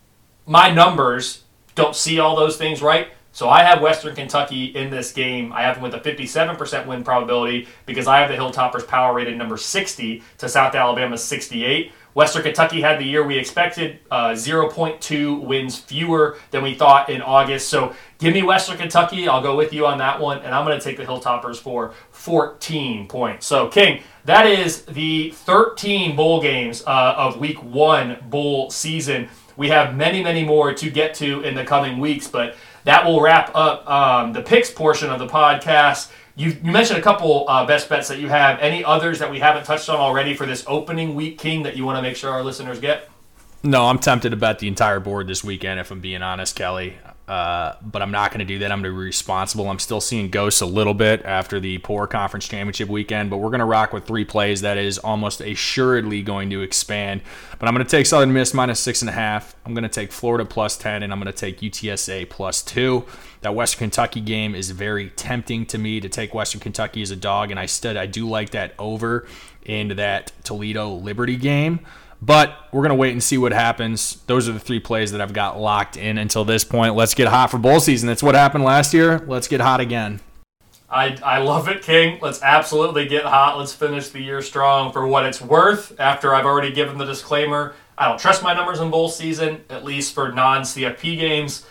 my numbers don't see all those things right. So I have Western Kentucky in this game. I have them with a 57% win probability because I have the Hilltoppers power rated number 60 to South Alabama's 68. Western Kentucky had the year we expected, uh, 0.2 wins fewer than we thought in August. So give me Western Kentucky. I'll go with you on that one, and I'm going to take the Hilltoppers for 14 points. So, King, that is the 13 bowl games uh, of week one bowl season. We have many, many more to get to in the coming weeks, but that will wrap up um, the picks portion of the podcast. You, you mentioned a couple uh, best bets that you have. Any others that we haven't touched on already for this opening week, King, that you want to make sure our listeners get? No, I'm tempted to bet the entire board this weekend, if I'm being honest, Kelly. Uh, but I'm not going to do that. I'm going to be responsible. I'm still seeing ghosts a little bit after the poor conference championship weekend, but we're going to rock with three plays that is almost assuredly going to expand. But I'm going to take Southern Miss minus six and a half. I'm going to take Florida plus 10, and I'm going to take UTSA plus two. That Western Kentucky game is very tempting to me to take Western Kentucky as a dog, and I still I do like that over in that Toledo Liberty game. But we're going to wait and see what happens. Those are the three plays that I've got locked in until this point. Let's get hot for bowl season. That's what happened last year. Let's get hot again. I, I love it, King. Let's absolutely get hot. Let's finish the year strong for what it's worth. After I've already given the disclaimer, I don't trust my numbers in bowl season, at least for non CFP games.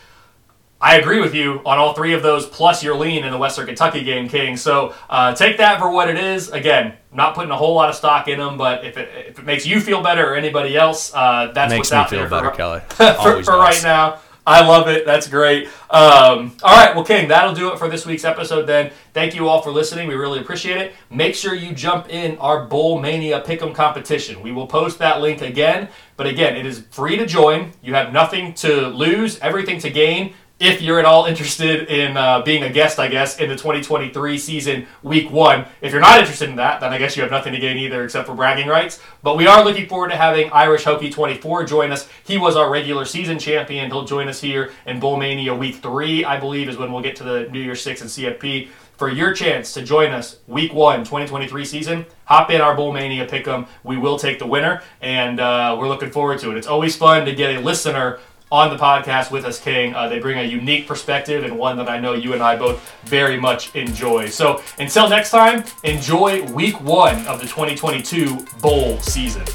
I agree with you on all three of those, plus your lean in the Western Kentucky game, King. So uh, take that for what it is. Again, not putting a whole lot of stock in them, but if it, if it makes you feel better or anybody else, uh, that's Makes what's me out feel there better, for, Kelly. for, for right now. I love it. That's great. Um, all right, well, King, that'll do it for this week's episode then. Thank you all for listening. We really appreciate it. Make sure you jump in our Bowl Mania Pick'em competition. We will post that link again. But again, it is free to join. You have nothing to lose, everything to gain if you're at all interested in uh, being a guest, I guess, in the 2023 season, week one. If you're not interested in that, then I guess you have nothing to gain either except for bragging rights. But we are looking forward to having Irish Hokey 24 join us. He was our regular season champion. He'll join us here in Bowl Mania week three, I believe, is when we'll get to the New Year's Six and CFP. For your chance to join us week one, 2023 season, hop in our Bowl Mania pick'em. We will take the winner, and uh, we're looking forward to it. It's always fun to get a listener on the podcast with us, King. Uh, they bring a unique perspective and one that I know you and I both very much enjoy. So until next time, enjoy week one of the 2022 bowl season.